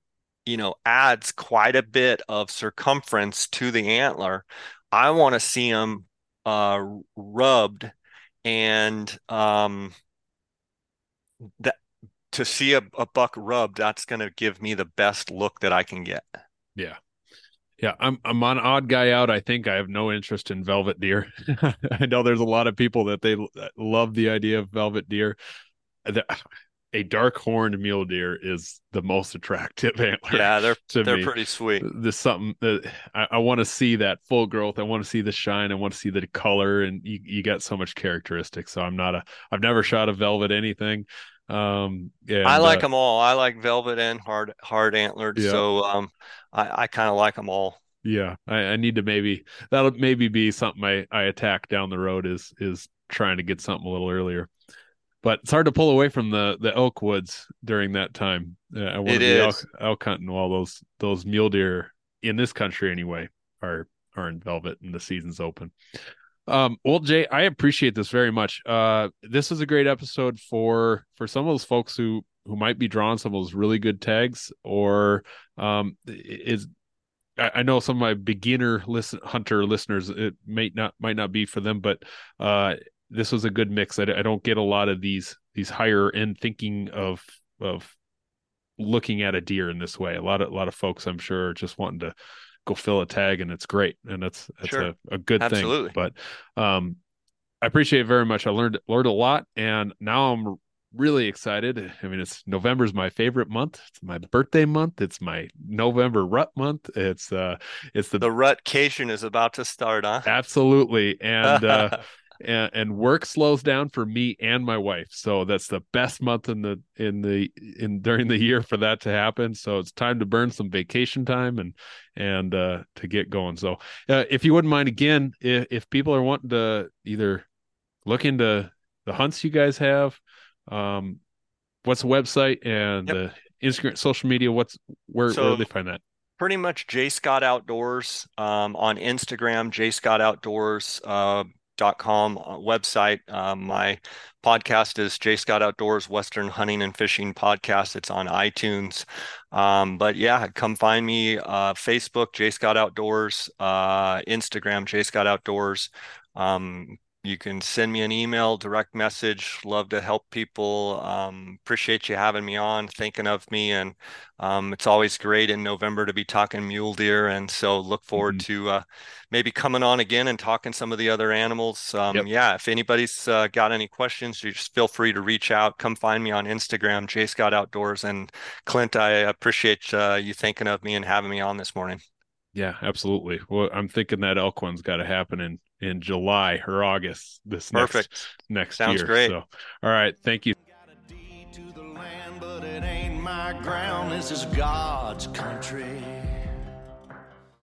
you know adds quite a bit of circumference to the antler. I want to see them uh rubbed and um that to see a, a buck rubbed that's going to give me the best look that i can get Yeah. Yeah, I'm I'm on odd guy out. I think I have no interest in velvet deer. I know there's a lot of people that they love the idea of velvet deer. A dark horned mule deer is the most attractive antler yeah they're they're me. pretty sweet There's something that I, I want to see that full growth. I want to see the shine. I want to see the color, and you you got so much characteristics. So I'm not a. I've never shot a velvet anything. Um, and, i like uh, them all i like velvet and hard hard antlered Yeah. so um i i kind of like them all Yeah, I, I need to maybe that'll maybe be something I I attack down the road is is trying to get something a little earlier. But it's hard to pull away from the the elk woods during that time. Uh, I want to elk, elk hunting while those those mule deer in this country anyway are are in velvet and the season's open. Um, well, Jay, I appreciate this very much. Uh, this is a great episode for for some of those folks who who might be drawing some of those really good tags, or um, is I, I know some of my beginner listen hunter listeners it may not might not be for them, but uh, this was a good mix. I, I don't get a lot of these these higher end thinking of of looking at a deer in this way. A lot of a lot of folks, I'm sure, are just wanting to go fill a tag, and it's great, and that's it's sure. a, a good Absolutely. thing. But um, I appreciate it very much. I learned learned a lot, and now I'm really excited. I mean, it's November's my favorite month. It's my birthday month. It's my November rut month. It's uh, it's the the rutcation is about to start, huh? Absolutely, and uh, and, and work slows down for me and my wife. So that's the best month in the in the in during the year for that to happen. So it's time to burn some vacation time and and uh, to get going. So uh, if you wouldn't mind, again, if, if people are wanting to either look into the hunts you guys have, um, what's the website and yep. the Instagram, social media? What's where so, where do they find that? Pretty much Jay Scott Outdoors um, on Instagram, Jay Scott Outdoors. Uh, uh, website. Um, my podcast is Jay Scott Outdoors Western Hunting and Fishing Podcast. It's on iTunes. Um, but yeah, come find me uh, Facebook Jay Scott Outdoors, uh, Instagram Jay Scott Outdoors. Um, you can send me an email, direct message. Love to help people. Um, appreciate you having me on, thinking of me, and um, it's always great in November to be talking mule deer. And so look forward mm-hmm. to uh, maybe coming on again and talking some of the other animals. Um, yep. Yeah, if anybody's uh, got any questions, you just feel free to reach out. Come find me on Instagram, Jay Scott Outdoors. And Clint, I appreciate uh, you thinking of me and having me on this morning. Yeah, absolutely. Well, I'm thinking that elk one's got to happen in in July or August this Perfect. next next Sounds year. great. So, all right, thank you. This is God's country.